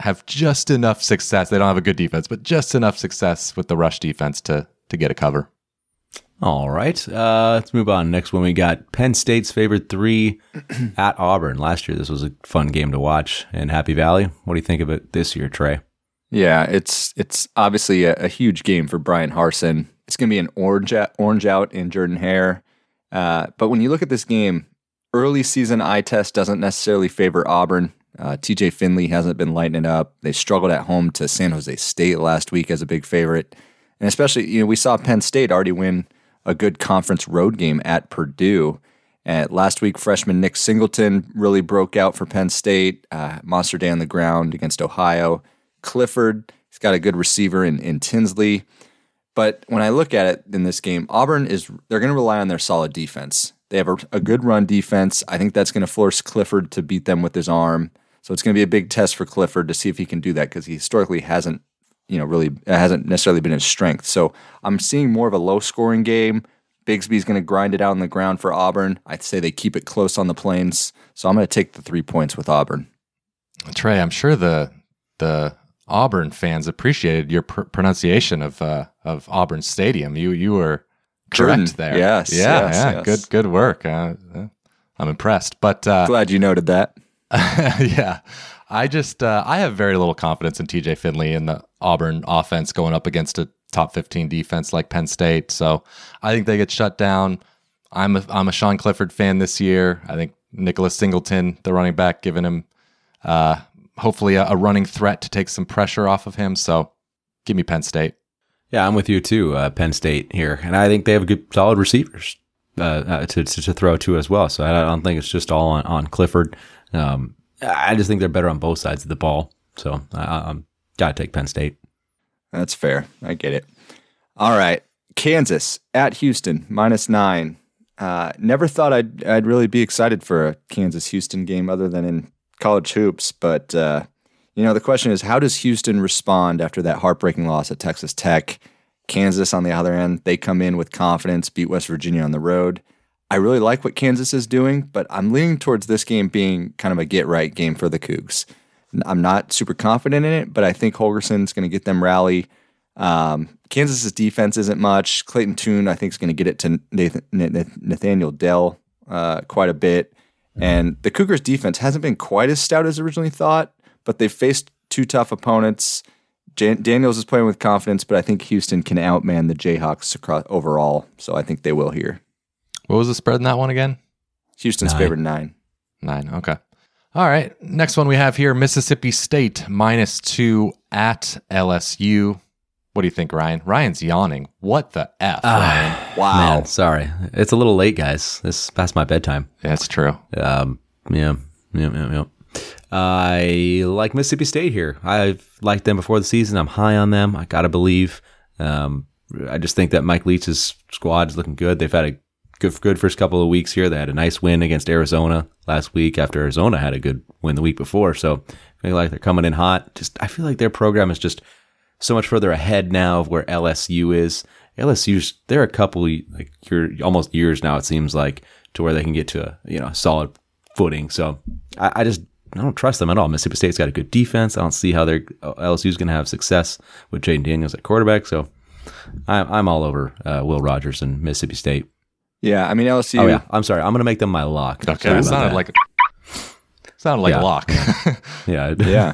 have just enough success. They don't have a good defense, but just enough success with the rush defense to to get a cover. All right. Uh, let's move on. Next one, we got Penn State's favorite three at Auburn. Last year, this was a fun game to watch in Happy Valley. What do you think of it this year, Trey? Yeah, it's it's obviously a, a huge game for Bryan Harsin. It's going to be an orange out, orange out in Jordan Hare. Uh, but when you look at this game, early season eye test doesn't necessarily favor Auburn. Uh, TJ Finley hasn't been lighting it up. They struggled at home to San Jose State last week as a big favorite, and especially you know we saw Penn State already win a good conference road game at Purdue. And last week, freshman Nick Singleton really broke out for Penn State. Uh, monster day on the ground against Ohio. Clifford, he's got a good receiver in, in Tinsley. But when I look at it in this game, Auburn is they're going to rely on their solid defense. They have a, a good run defense. I think that's going to force Clifford to beat them with his arm. So it's going to be a big test for Clifford to see if he can do that because he historically hasn't, you know, really it hasn't necessarily been his strength. So I'm seeing more of a low scoring game. Bigsby's going to grind it out on the ground for Auburn. I'd say they keep it close on the plains. So I'm going to take the three points with Auburn. Trey, I'm sure the the Auburn fans appreciated your pr- pronunciation of uh, of Auburn Stadium. You you were correct Jordan, there. yes, yeah, yes, yeah. yes. Good good work. Uh, uh, I'm impressed. But uh, Glad you noted that. yeah, I just uh, I have very little confidence in TJ Finley in the Auburn offense going up against a top 15 defense like Penn State. So I think they get shut down. I'm a, I'm a Sean Clifford fan this year. I think Nicholas Singleton, the running back, giving him uh, hopefully a, a running threat to take some pressure off of him. So give me Penn State. Yeah, I'm with you too. Uh, Penn State here, and I think they have good, solid receivers uh, uh, to, to throw to as well. So I don't think it's just all on, on Clifford. Um, I just think they're better on both sides of the ball. So I, I'm got to take Penn State. That's fair. I get it. All right. Kansas at Houston, minus nine. Uh, never thought I'd, I'd really be excited for a Kansas Houston game other than in college hoops. But, uh, you know, the question is how does Houston respond after that heartbreaking loss at Texas Tech? Kansas, on the other end, they come in with confidence, beat West Virginia on the road. I really like what Kansas is doing, but I'm leaning towards this game being kind of a get right game for the Cougs. I'm not super confident in it, but I think Holgorsen's going to get them rally. Um, Kansas's defense isn't much. Clayton Tune, I think, is going to get it to Nathan, Nathaniel Dell uh, quite a bit. And the Cougars' defense hasn't been quite as stout as originally thought, but they've faced two tough opponents. Jan- Daniels is playing with confidence, but I think Houston can outman the Jayhawks across, overall. So I think they will here. What was the spread in that one again? Houston's Nine. favored nine. Nine. Okay. All right. Next one we have here Mississippi State minus two at LSU. What do you think, Ryan? Ryan's yawning. What the F, Ryan? Wow. Man, sorry, it's a little late, guys. This past my bedtime. That's true. Um, yeah, yeah, yeah, yeah. I like Mississippi State here. I've liked them before the season. I'm high on them. I gotta believe. Um, I just think that Mike Leach's squad is looking good. They've had a good, good first couple of weeks here. They had a nice win against Arizona last week after Arizona had a good win the week before. So I feel like they're coming in hot. Just I feel like their program is just so much further ahead now of where LSU is. LSU's they're a couple like you're almost years now it seems like to where they can get to a you know solid footing. So I, I just I don't trust them at all. Mississippi State's got a good defense. I don't see how they're LSU's going to have success with Jayden Daniels at quarterback. So I'm I'm all over uh, Will Rogers and Mississippi State. Yeah, I mean LSU. Oh yeah, I'm sorry. I'm going to make them my lock. Okay. Sorry It sounded that. like sounded like Yeah. lock. yeah, Yeah.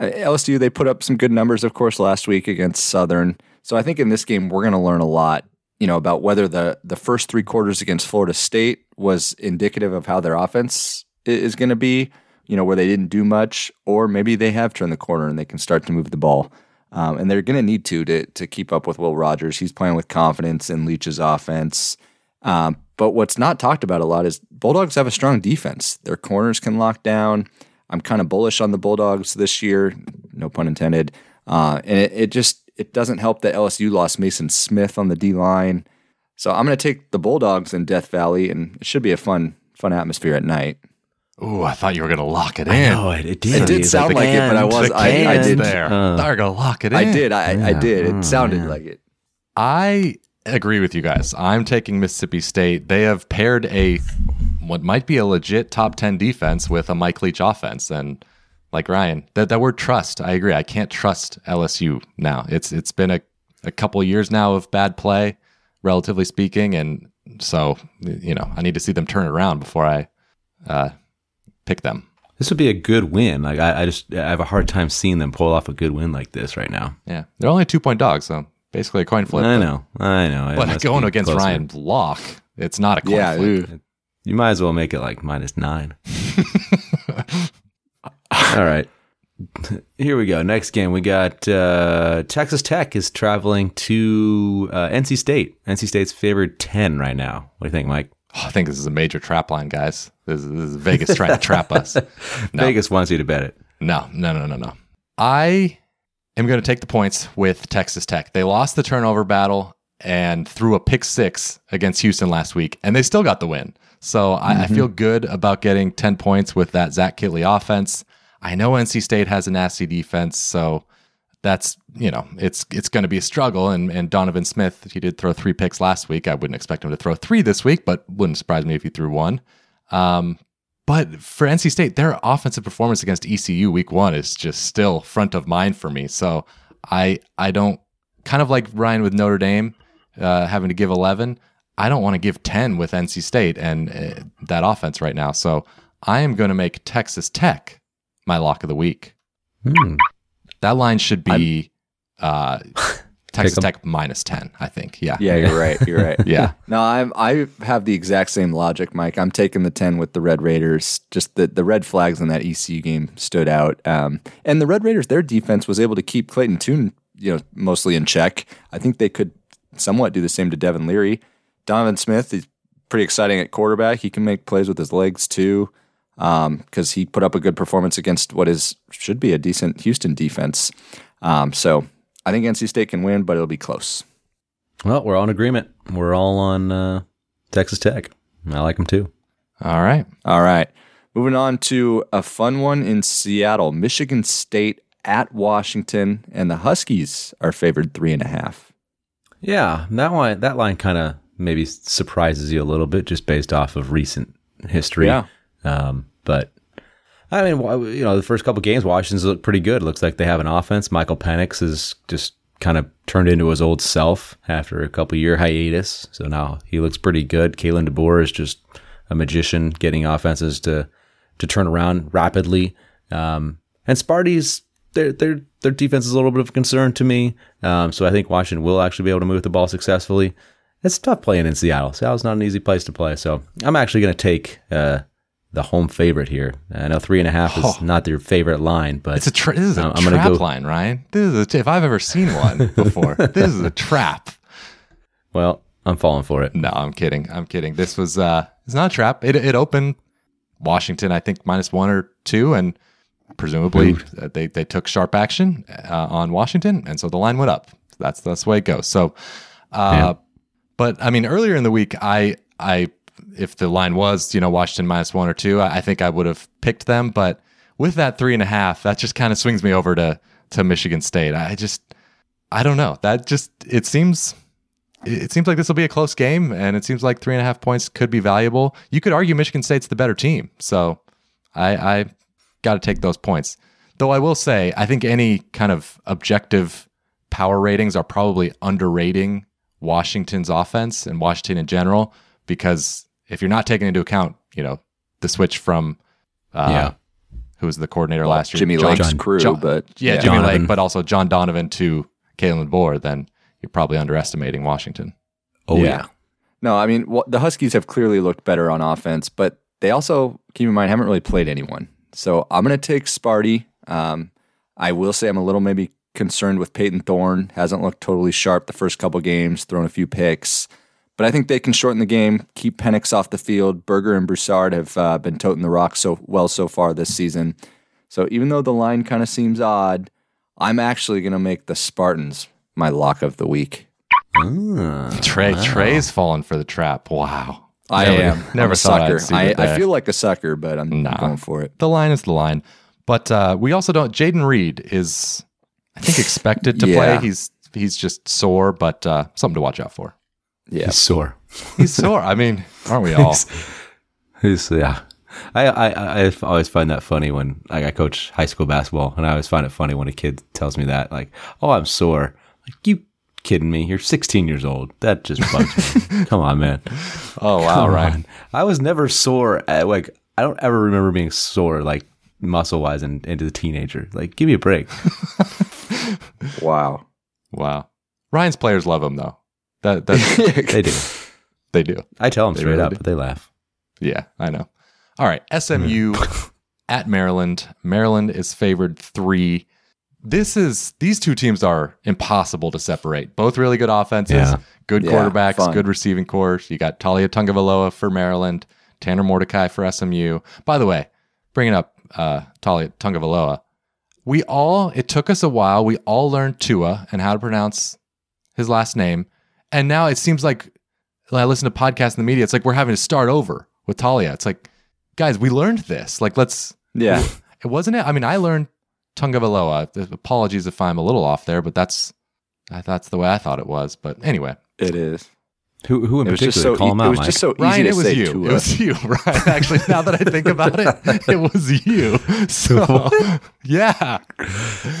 Uh, LSU, they put up some good numbers, of course, last week against Southern. So I think in this game, we're going to learn a lot, you know, about whether the, the first three quarters against Florida State was indicative of how their offense is going to be, you know, where they didn't do much, or maybe they have turned the corner and they can start to move the ball. Um, and they're going to need to, to to keep up with Will Rogers. He's playing with confidence in Leach's offense. Um, but what's not talked about a lot is Bulldogs have a strong defense. Their corners can lock down. I'm kind of bullish on the Bulldogs this year, no pun intended. Uh, and it, it just it doesn't help that LSU lost Maason Smith on the D line. So I'm going to take the Bulldogs in Death Valley, and it should be a fun fun atmosphere at night. Ooh, I thought you were gonna lock it in. Oh, it, it did. It did It's sound like it, but I was- I- I did- there. Uh. thought you were gonna lock it in. I did, I, I did. It Oh, sounded man. like it. I agree with you guys. I'm taking Mississippi State. They have paired a what might be a legit top 10 defense with a Mike Leach offense and like Ryan, that that word trust, I agree. I can't trust LSU now. It's it's been a, a couple years now of bad play, relatively speaking, and so you know, I need to see them turn it around before I uh, pick them. This would be a good win. Like I, I just I have a hard time seeing them pull off a good win like this right now. Yeah. They're only a two point dogs, so basically a coin flip. I know, I know. It But going against closer. Ryan Block, it's not a coin Yeah, flip. You might as well make it like minus nine. All right. Here we go. Next game, we got uh, Texas Tech is traveling to uh, NC State. NC State's favored 10 right now. What do you think, Mike? Oh, I think this is a major trap line, guys. This is, this is Vegas trying to trap us. No. Vegas wants you to bet it. No, no, no, no, no. I am going to take the points with Texas Tech. They lost the turnover battle and threw a pick six against Houston last week, and they still got the win. So I, I feel good about getting 10 points with that Zach Kittley offense. I know NC State has a nasty defense, so that's you know it's it's going to be a struggle. And and Donovan Smith, he did throw three picks last week. I wouldn't expect him to throw three this week, but wouldn't surprise me if he threw one. Um, but for NC State, their offensive performance against ECU week one is just still front of mind for me. So I I don't kind of like Ryan with Notre Dame uh, having to give 11. I don't want to give 10 with NC State and uh, that offense right now. So I am going to make Texas Tech my lock of the week. Hmm. That line should be uh, Texas Tech minus 10, I think. Yeah. Yeah, you're right. You're right. Yeah. No, I'm I have the exact same logic, Mike. I'm taking the ten with the Red Raiders. Just the the red flags in that ECU game stood out. Um, and the Red Raiders, their defense was able to keep Clayton Tune, you know, mostly in check. I think they could somewhat do the same to Devin Leary. Donovan Smith is pretty exciting at quarterback. He can make plays with his legs too. because he put up a good performance against what is should be a decent Houston defense. Um, so I think NC State can win, but it'll be close. Well, we're all in agreement. We're all on uh, Texas Tech. I like them too. All right. All right. Moving on to a fun one in Seattle, Michigan State at Washington, and the Huskies are favored three and a half. Yeah, that one, that line kind of maybe surprises you a little bit just based off of recent history. Yeah. Um, but I mean, you know, the first couple games, Washington's look pretty good. Looks like they have an offense. Michael Penix is just kind of turned into his old self after a couple year hiatus. So now he looks pretty good. Kalen DeBoer is just a magician getting offenses to to turn around rapidly. Um, and Sparty's their their their defense is a little bit of a concern to me. Um, so I think Washington will actually be able to move the ball successfully. It's tough playing in Seattle. Seattle's not an easy place to play. So I'm actually going to take uh, the home favorite here. I know three and a half is Oh. not their favorite line, but It's a tra- this is a I'm- I'm trap go- line, Ryan. This is a, if I've ever seen one before. this is a trap. well, I'm falling for it. No, I'm kidding. I'm kidding. This was uh it's not a trap. It it opened Washington, I think minus one or two, and presumably uh, they they took sharp action uh, on Washington, and so the line went up. That's that's the way it goes. So, uh, but I mean, earlier in the week, I I if the line was you know Washington minus one or two, I, I think I would have picked them. But with that three and a half, that just kind of swings me over to to Michigan State. I just I don't know. That just it seems it seems like this will be a close game, and it seems like three and a half points could be valuable. You could argue Michigan State's the better team, so I, I got to take those points. Though I will say, I think any kind of objective power ratings are probably underrating Washington's offense and Washington in general, because if you're not taking into account, you know, the switch from uh, Yeah. who was the coordinator last year, Jimmy John- Lake's John- crew, John- but yeah, Jimmy Donovan. Lake, but also John Donovan to Kalen DeBoer, then you're probably underestimating Washington. Oh yeah. No, I mean wh- the Huskies have clearly looked better on offense, but they also keep in mind haven't really played anyone. So I'm going to take Sparty. Um, I will say I'm a little maybe concerned with Payton Thorne. Hasn't looked totally sharp the first couple games, thrown a few picks. But I think they can shorten the game, keep Penix off the field. Berger and Broussard have uh, been toting the rock so well so far this season. So even though the line kind of seems odd, I'm actually going to make the Spartans my lock of the week. Ah, Trey wow. Trey's fallen for the trap. Wow. I Never- am. Never I'm a sucker. I, I feel like a sucker, but I'm Nah. going for it. the line is the line. But uh, we also don't. Jayden Reed is, I think, expected to Yeah. play. He's he's just sore, but uh, something to watch out for. Yeah. He's sore. He's sore. I mean, aren't we all? He's, yeah. I, I, I always find that funny when like, I coach high school basketball, and I always find it funny when a kid tells me that, like, "Oh, I'm sore." Like, you kidding me? You're 16 years old. That just bugs me. Come on, man. Oh wow, Come right. on. I was never sore. At, like, I don't ever remember being sore, like muscle wise, and into the teenager. Like, give me a break. Wow. Wow. Ryan's players love him though. That that They do. they do. I tell them They straight really up, do. but they laugh. Yeah, I know. All right, SMU at Maryland. Maryland is favored three. This is these two teams are impossible to separate. Both really good offenses, Yeah. good Yeah, quarterbacks, fun. good receiving corps. You got Talia Tungavaloa for Maryland, Tanner Mordecai for SMU. By the way, bringing up uh, Talia Tungavaloa, we all it took us a while. We all learned Tua and how to pronounce his last name, and now it seems like when I listen to podcasts in the media, it's like we're having to start over with Talia. It's like, guys, we learned this. Like, let's. Yeah. It wasn't it. I mean, I learned Tungavaloa. Apologies if I'm a little off there, but that's I- that's the way I thought it was. But anyway, It is. Who, who in It particular? just so. Call e- him it was Mike. just so easy Ryan, to it was say you. Tua. It was you, Ryan. Actually, now that I think about it, it was you. So yeah.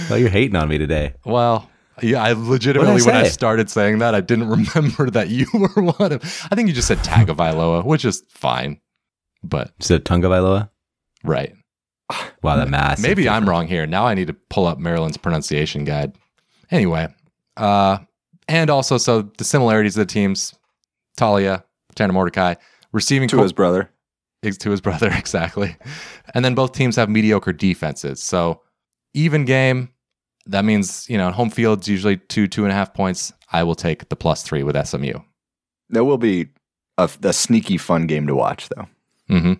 well, you're hating on me today. Well, yeah, I legitimately I when I started saying that, I didn't remember that you were one of. I think you just said Tagovailoa, which is fine, but You said Tunga Vailoa? right. Wow, that massive. Maybe I'm wrong here. Now I need to pull up Maryland's pronunciation guide. Anyway, uh, and also so the similarities of the teams: Talia, Tanner Mordecai, receiving to co- his brother. to his brother exactly, and then both teams have mediocre defenses. So even game. That means you know home field's usually two two and a half points. I will take the plus three with SMU. That will be a, a sneaky fun game to watch, though. hmm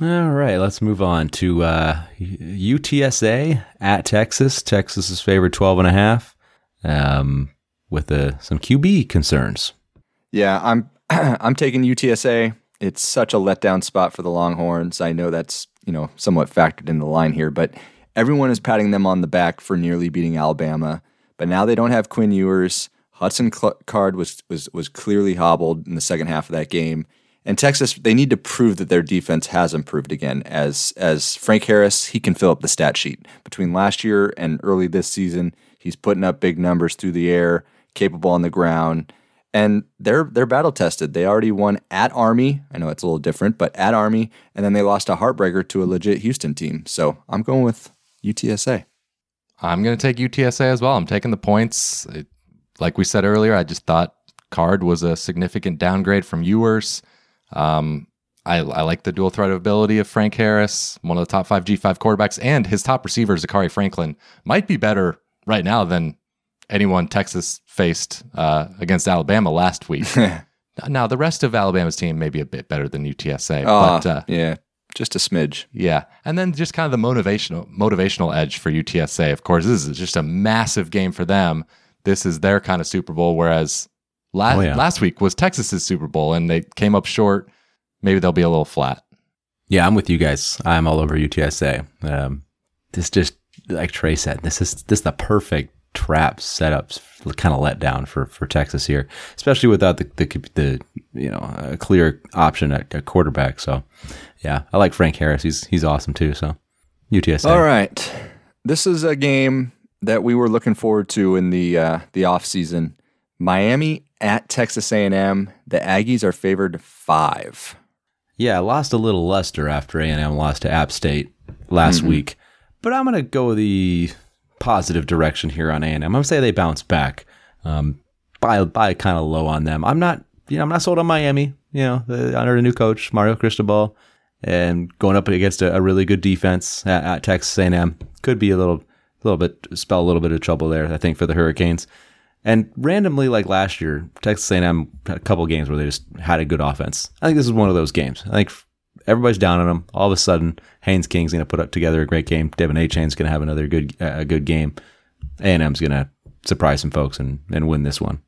All right, let's move on to uh, UTSA at Texas. Texas is favored 12 and a half um, with uh, some QB concerns. Yeah, I'm I'm taking UTSA. It's such a letdown spot for the Longhorns. I know that's you know somewhat factored in the line here, but everyone is patting them on the back for nearly beating Alabama. But now they don't have Quinn Ewers. Hudson Card was was was clearly hobbled in the second half of that game. And Texas, they need to prove that their defense has improved again. As as Frank Harris, he can fill up the stat sheet. Between last year and early this season, he's putting up big numbers through the air, capable on the ground and they're they're battle tested. They already won at Army. I know it's a little different, but at Army, and then they lost a heartbreaker to a legit Houston team. So I'm going with UTSA. I'm going to take UTSA as well. I'm taking the points. It, like we said earlier, I just thought Card was a significant downgrade from Ewers. Um, I, I, like the dual threat ability of Frank Harris, one of the top five G5 quarterbacks, and his top receiver, Zakhari Franklin, might be better right now than anyone Texas faced uh, against Alabama last week. now, the rest of Alabama's team may be a bit better than UTSA, uh, but uh, yeah, just a smidge. Yeah, and then just kind of the motivational motivational edge for UTSA. Of course, this is just a massive game for them. This is their kind of Super Bowl, whereas last Oh, yeah. last week was Texas's Super Bowl, and they came up short. Maybe they'll be a little flat. Yeah, I'm with you guys. I'm all over UTSA. Um, this just like Trey said, this is this is the perfect trap setups kind of let down for for Texas here, especially without the the, the you know a clear option at, at quarterback. So yeah, I like Frank Harris. He's he's awesome too. So UTSA. All right, this is a game that we were looking forward to in the uh, the off season. Miami at Texas A&M. The Aggies are favored five. Yeah, lost a little luster after A&M lost to App State last week, but I'm gonna go the positive direction here on A&M. I'm gonna say they bounce back. Um, buy buy kind of low on them. I'm not, you know, I'm not sold on Miami. You know, the, under a new coach Mario Cristobal, and going up against a, a really good defense at, at Texas A&M could be a little, little bit spell a little bit of trouble there. I think for the Hurricanes. And randomly, like last year, Texas A&M had a couple games where they just had a good offense. I think this is one of those games. I think everybody's down on them. All of a sudden, Haynes King's going to put up together a great game. Devon Achane's going to have another good a good game. A&M's going to surprise some folks and, and win this one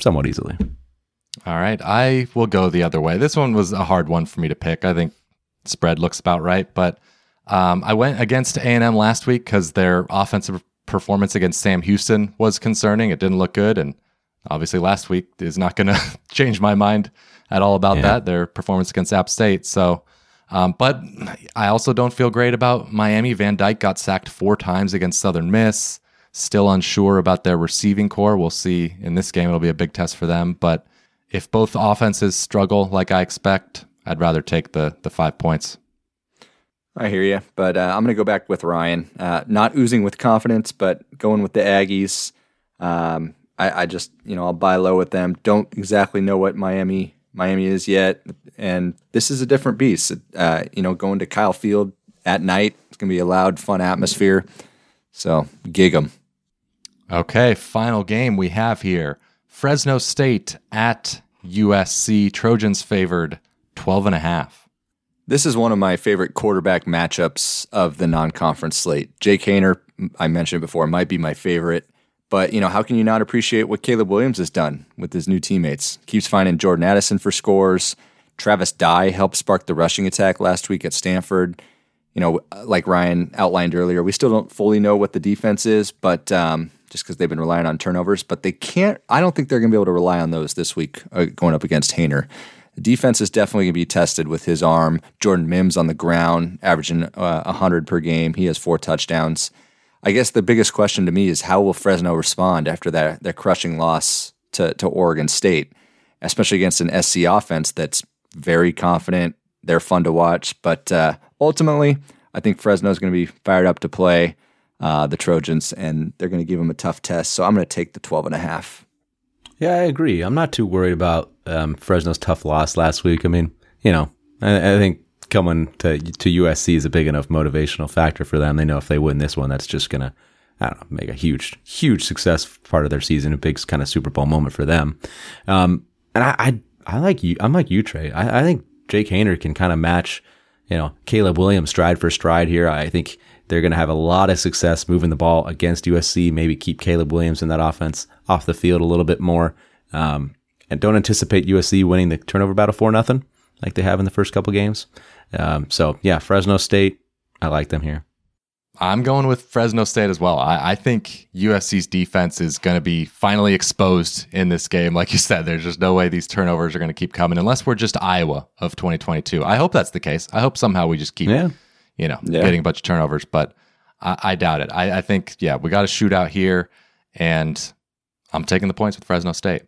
somewhat easily. All right, I will go the other way. This one was a hard one for me to pick. I think spread looks about right, but um, I went against A and M last week because their offensive performance against Sam Houston was concerning. It didn't look good, and obviously last week is not going to change my mind at all about Yeah. that. Their performance against App State. So, um, but I also don't feel great about Miami. Van Dyke got sacked four times against Southern Miss. Still unsure about their receiving corps. We'll see in this game. It'll be a big test for them. But if both offenses struggle like I expect, I'd rather take the the five points. I hear you, but uh, I'm going to go back with Ryan. Uh, not oozing with confidence, but going with the Aggies. Um, I, I just, you know, I'll buy low with them. Don't exactly know what Miami Miami is yet, and this is a different beast. Uh, you know, going to Kyle Field at night, it's going to be a loud, fun atmosphere. So gig 'em. Okay, final game we have here. Fresno State at USC. Trojans favored 12 and a half. This is one of my favorite quarterback matchups of the non-conference slate. Jake Haener, I mentioned before, might be my favorite. But you know, how can you not appreciate what Caleb Williams has done with his new teammates? Keeps finding Jordan Addison for scores. Travis Dye helped spark the rushing attack last week at Stanford. You know, like Ryan outlined earlier, we still don't fully know what the defense is, but um, just because they've been relying on turnovers, but they can't. I don't think they're going to be able to rely on those this week uh, going up against Hayner. The defense is definitely going to be tested with his arm. Jordan Mims on the ground, averaging uh, 100 per game. He has four touchdowns. I guess the biggest question to me is how will Fresno respond after that, that crushing loss to, to Oregon State, especially against an SC offense that's very confident. They're fun to watch, but uh, ultimately, I think Fresno is going to be fired up to play uh, the Trojans, and they're going to give them a tough test. So I'm going to take the 12 and a half. Yeah, I agree. I'm not too worried about um, Fresno's tough loss last week. I mean, you know, I, I think coming to to USC is a big enough motivational factor for them. They know if they win this one, that's just gonna, I don't know, make a huge, huge success part of their season, a big kind of Super Bowl moment for them. Um, and I, I, I like you. I'm like you, Trey. I, I think Jake Haener can kind of match you know, Caleb Williams stride for stride here. I think they're going to have a lot of success moving the ball against USC. Maybe keep Caleb Williams in that offense off the field a little bit more. Um, and don't anticipate USC winning the turnover battle for nothing like they have in the first couple games. Um, so yeah, Fresno State, I like them here. I'm going with Fresno State as well. I, I think USC's defense is going to be finally exposed in this game. Like you said, there's just no way these turnovers are going to keep coming unless we're just Iowa of 2022. I hope that's the case. I hope somehow we just keep, Yeah. You know, Yeah. getting a bunch of turnovers, but I, I doubt it. I, I think, yeah, we got a shootout here, and I'm taking the points with Fresno State.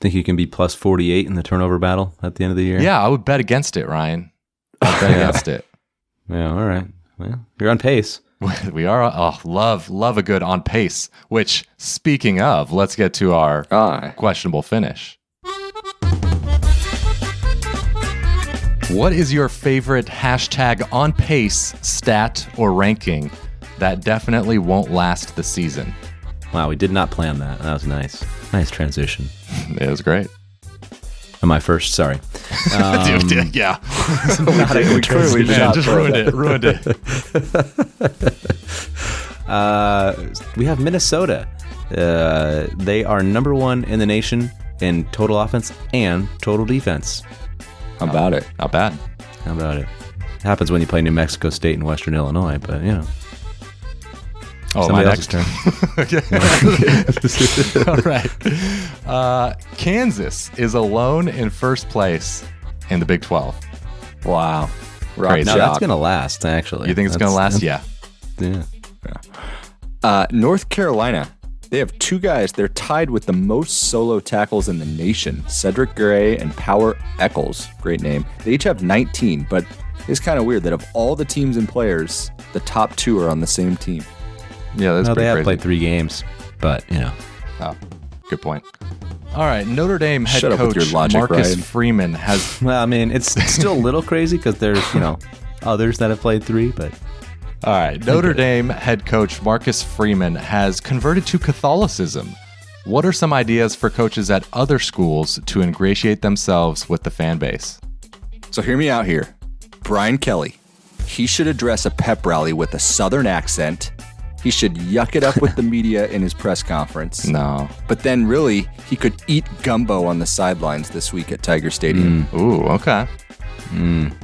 Think you can be plus 48 in the turnover battle at the end of the year? Yeah, I would bet against it, Ryan. I'd bet against it. Yeah. All right. Well, you're on pace. We are, oh, love, love a good on pace, which, speaking of, let's get to our Ah, questionable finish. What is your favorite hashtag on pace stat or ranking that definitely won't last the season? Wow, we did not plan that. That was nice. Nice transition. It was great. Am I first? Sorry. Dude, yeah. we clearly did Man, just ruined it. Ruined it. Uh, we have Minnesota. Uh, they are number one in the nation in total offense and total defense. How about it? Not bad. How about it? Happens when you play New Mexico State and Western Illinois, but you know. Oh, Somebody my next turn. All right. Uh, Kansas is alone in first place in the Big 12. Wow. Rock Crazy. No, that's gonna last. Actually, You think it's going to last? That's- Yeah. Yeah. Uh, North Carolina. They have two guys. They're tied with the most solo tackles in the nation Cedric Gray and Power Echols. Great name. They each have 19, but it's kind of weird that of all the teams and players, the top two are on the same team. Yeah, that's No, they pretty have crazy. played three games, but you know, Oh, good point. All right, Notre Dame head Shut coach your logic, Marcus Ryan. Freeman has. well, I mean, it's still a little crazy because there's you know others that have played three, but All right, Notre Dame head coach Marcus Freeman has converted to Catholicism. What are some ideas for coaches at other schools to ingratiate themselves with the fan base? So hear me out here. Brian Kelly. He should address a pep rally with a southern accent. He should yuck it up with the media in his press conference. No. But then, really, he could eat gumbo on the sidelines this week at Tiger Stadium. Mm. Ooh, okay. Mm.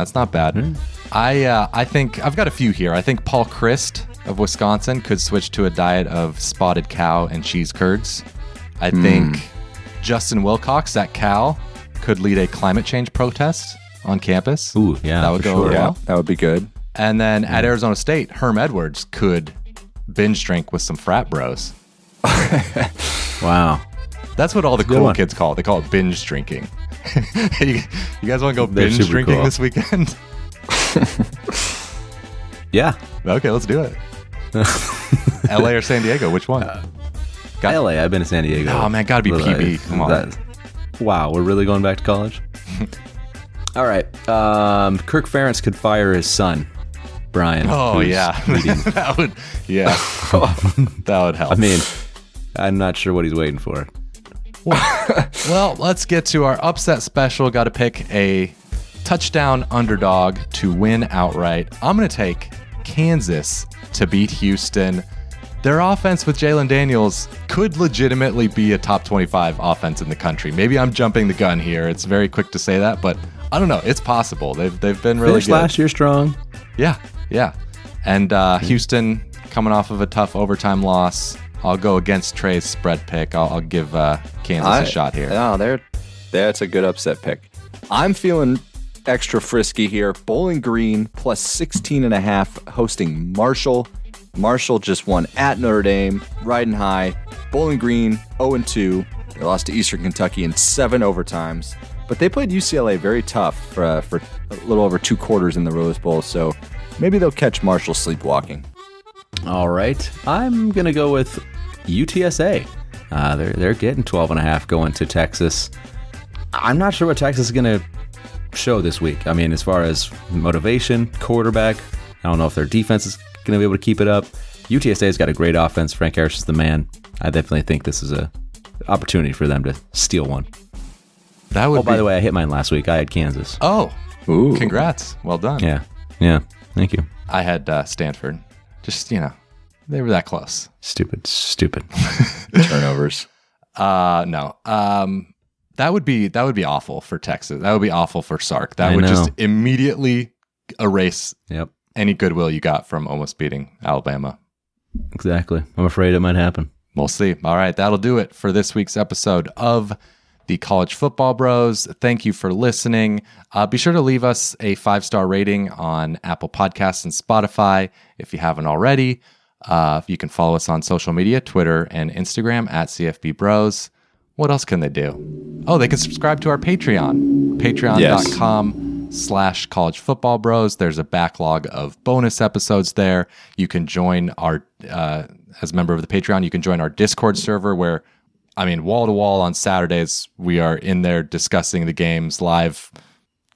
That's not bad. Hmm. I uh, I think I've got a few here. I think Paul Chryst of Wisconsin could switch to a diet of spotted cow and cheese curds. I hmm. think Justin Wilcox that cow, could lead a climate change protest on campus. ooh, yeah, that would go sure. over Yeah, well. that would be good. And then at hmm. Arizona State, Herm Edwards could binge drink with some frat bros. Wow. That's what all the cool one. kids call it. They call it binge drinking. you, you guys want to go binge drinking cool. this weekend? Yeah, okay, let's do it. LA or San Diego? Which one? Got- LA. I've been to San Diego. Oh, man, gotta be Little- PB. Come on. that- wow, we're really going back to college. All right. Um, Kirk Ferentz could fire his son, Brian. oh yeah, that would yeah, that would help. I mean, I'm not sure what he's waiting for. Well, let's get to our upset special. Got to pick a touchdown underdog to win outright. I'm going to take Kansas to beat Houston. Their offense with Jalon Daniels could legitimately be a top 25 offense in the country. Maybe I'm jumping the gun here. It's very quick to say that, but I don't know. It's possible. They've, they've been really Finished good. last year strong. Yeah, yeah. And uh, Houston coming off of a tough overtime loss. I'll go against Trey's spread pick. I'll, I'll give uh, Kansas a shot here. No, they're, that's a good upset pick. I'm feeling extra frisky here. Bowling Green plus 16 and a half hosting Marshall. Marshall just won at Notre Dame, riding high. Bowling Green 0 and 2. They lost to Eastern Kentucky in seven overtimes, but they played UCLA very tough for, uh, for a little over two quarters in the Rose Bowl. So maybe they'll catch Marshall sleepwalking. All right. I'm going to go with UTSA. Uh, they're, they're getting 12 and a half going to Texas. I'm not sure what Texas is going to show this week. I mean, as far as motivation, quarterback, I don't know if their defense is going to be able to keep it up. UTSA's got a great offense. Frank Harris is the man. I definitely think this is a opportunity for them to steal one. That would Oh, by be- the way, I hit mine last week. I had Kansas. Oh, Ooh. Congrats. Well done. Yeah. Yeah. Thank you. I had uh, Stanford. Just, you know, they were that close. Stupid. Stupid. Turnovers. Uh no. Um that would be that would be awful for Texas. That would be awful for Sark. That I would just immediately erase yep. any goodwill you got from almost beating Alabama. Exactly. I'm afraid it might happen. We'll see. All right, that'll do it for this week's episode of the College Football Bros. Thank you for listening. Uh, be sure to leave us a five star rating on Apple Podcasts and Spotify if you haven't already. Uh, you can follow us on social media Twitter and Instagram at CFB Bros. What else can they do? Oh, they can subscribe to our Patreon, patreon.com slash college football bros. There's a backlog of bonus episodes there. You can join our, uh, as a member of the Patreon, you can join our Discord server where, I mean, wall to wall on Saturdays, we are in there discussing the games live,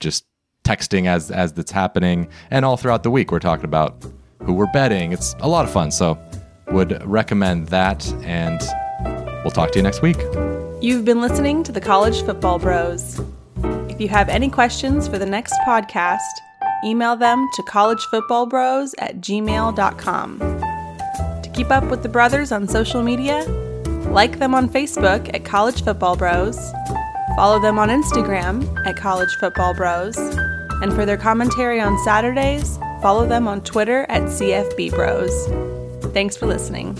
just texting as, as it's happening. And all throughout the week, we're talking about who we're betting. It's a lot of fun. So would recommend that. And we'll talk to you next week. You've been listening to the College Football Bros. If you have any questions for the next podcast, email them to collegefootballbros at gmail.com. To keep up with the brothers on social media, like them on Facebook at College Football Bros, follow them on Instagram at College Football Bros, and for their commentary on Saturdays, follow them on Twitter at CFB Bros. Thanks for listening.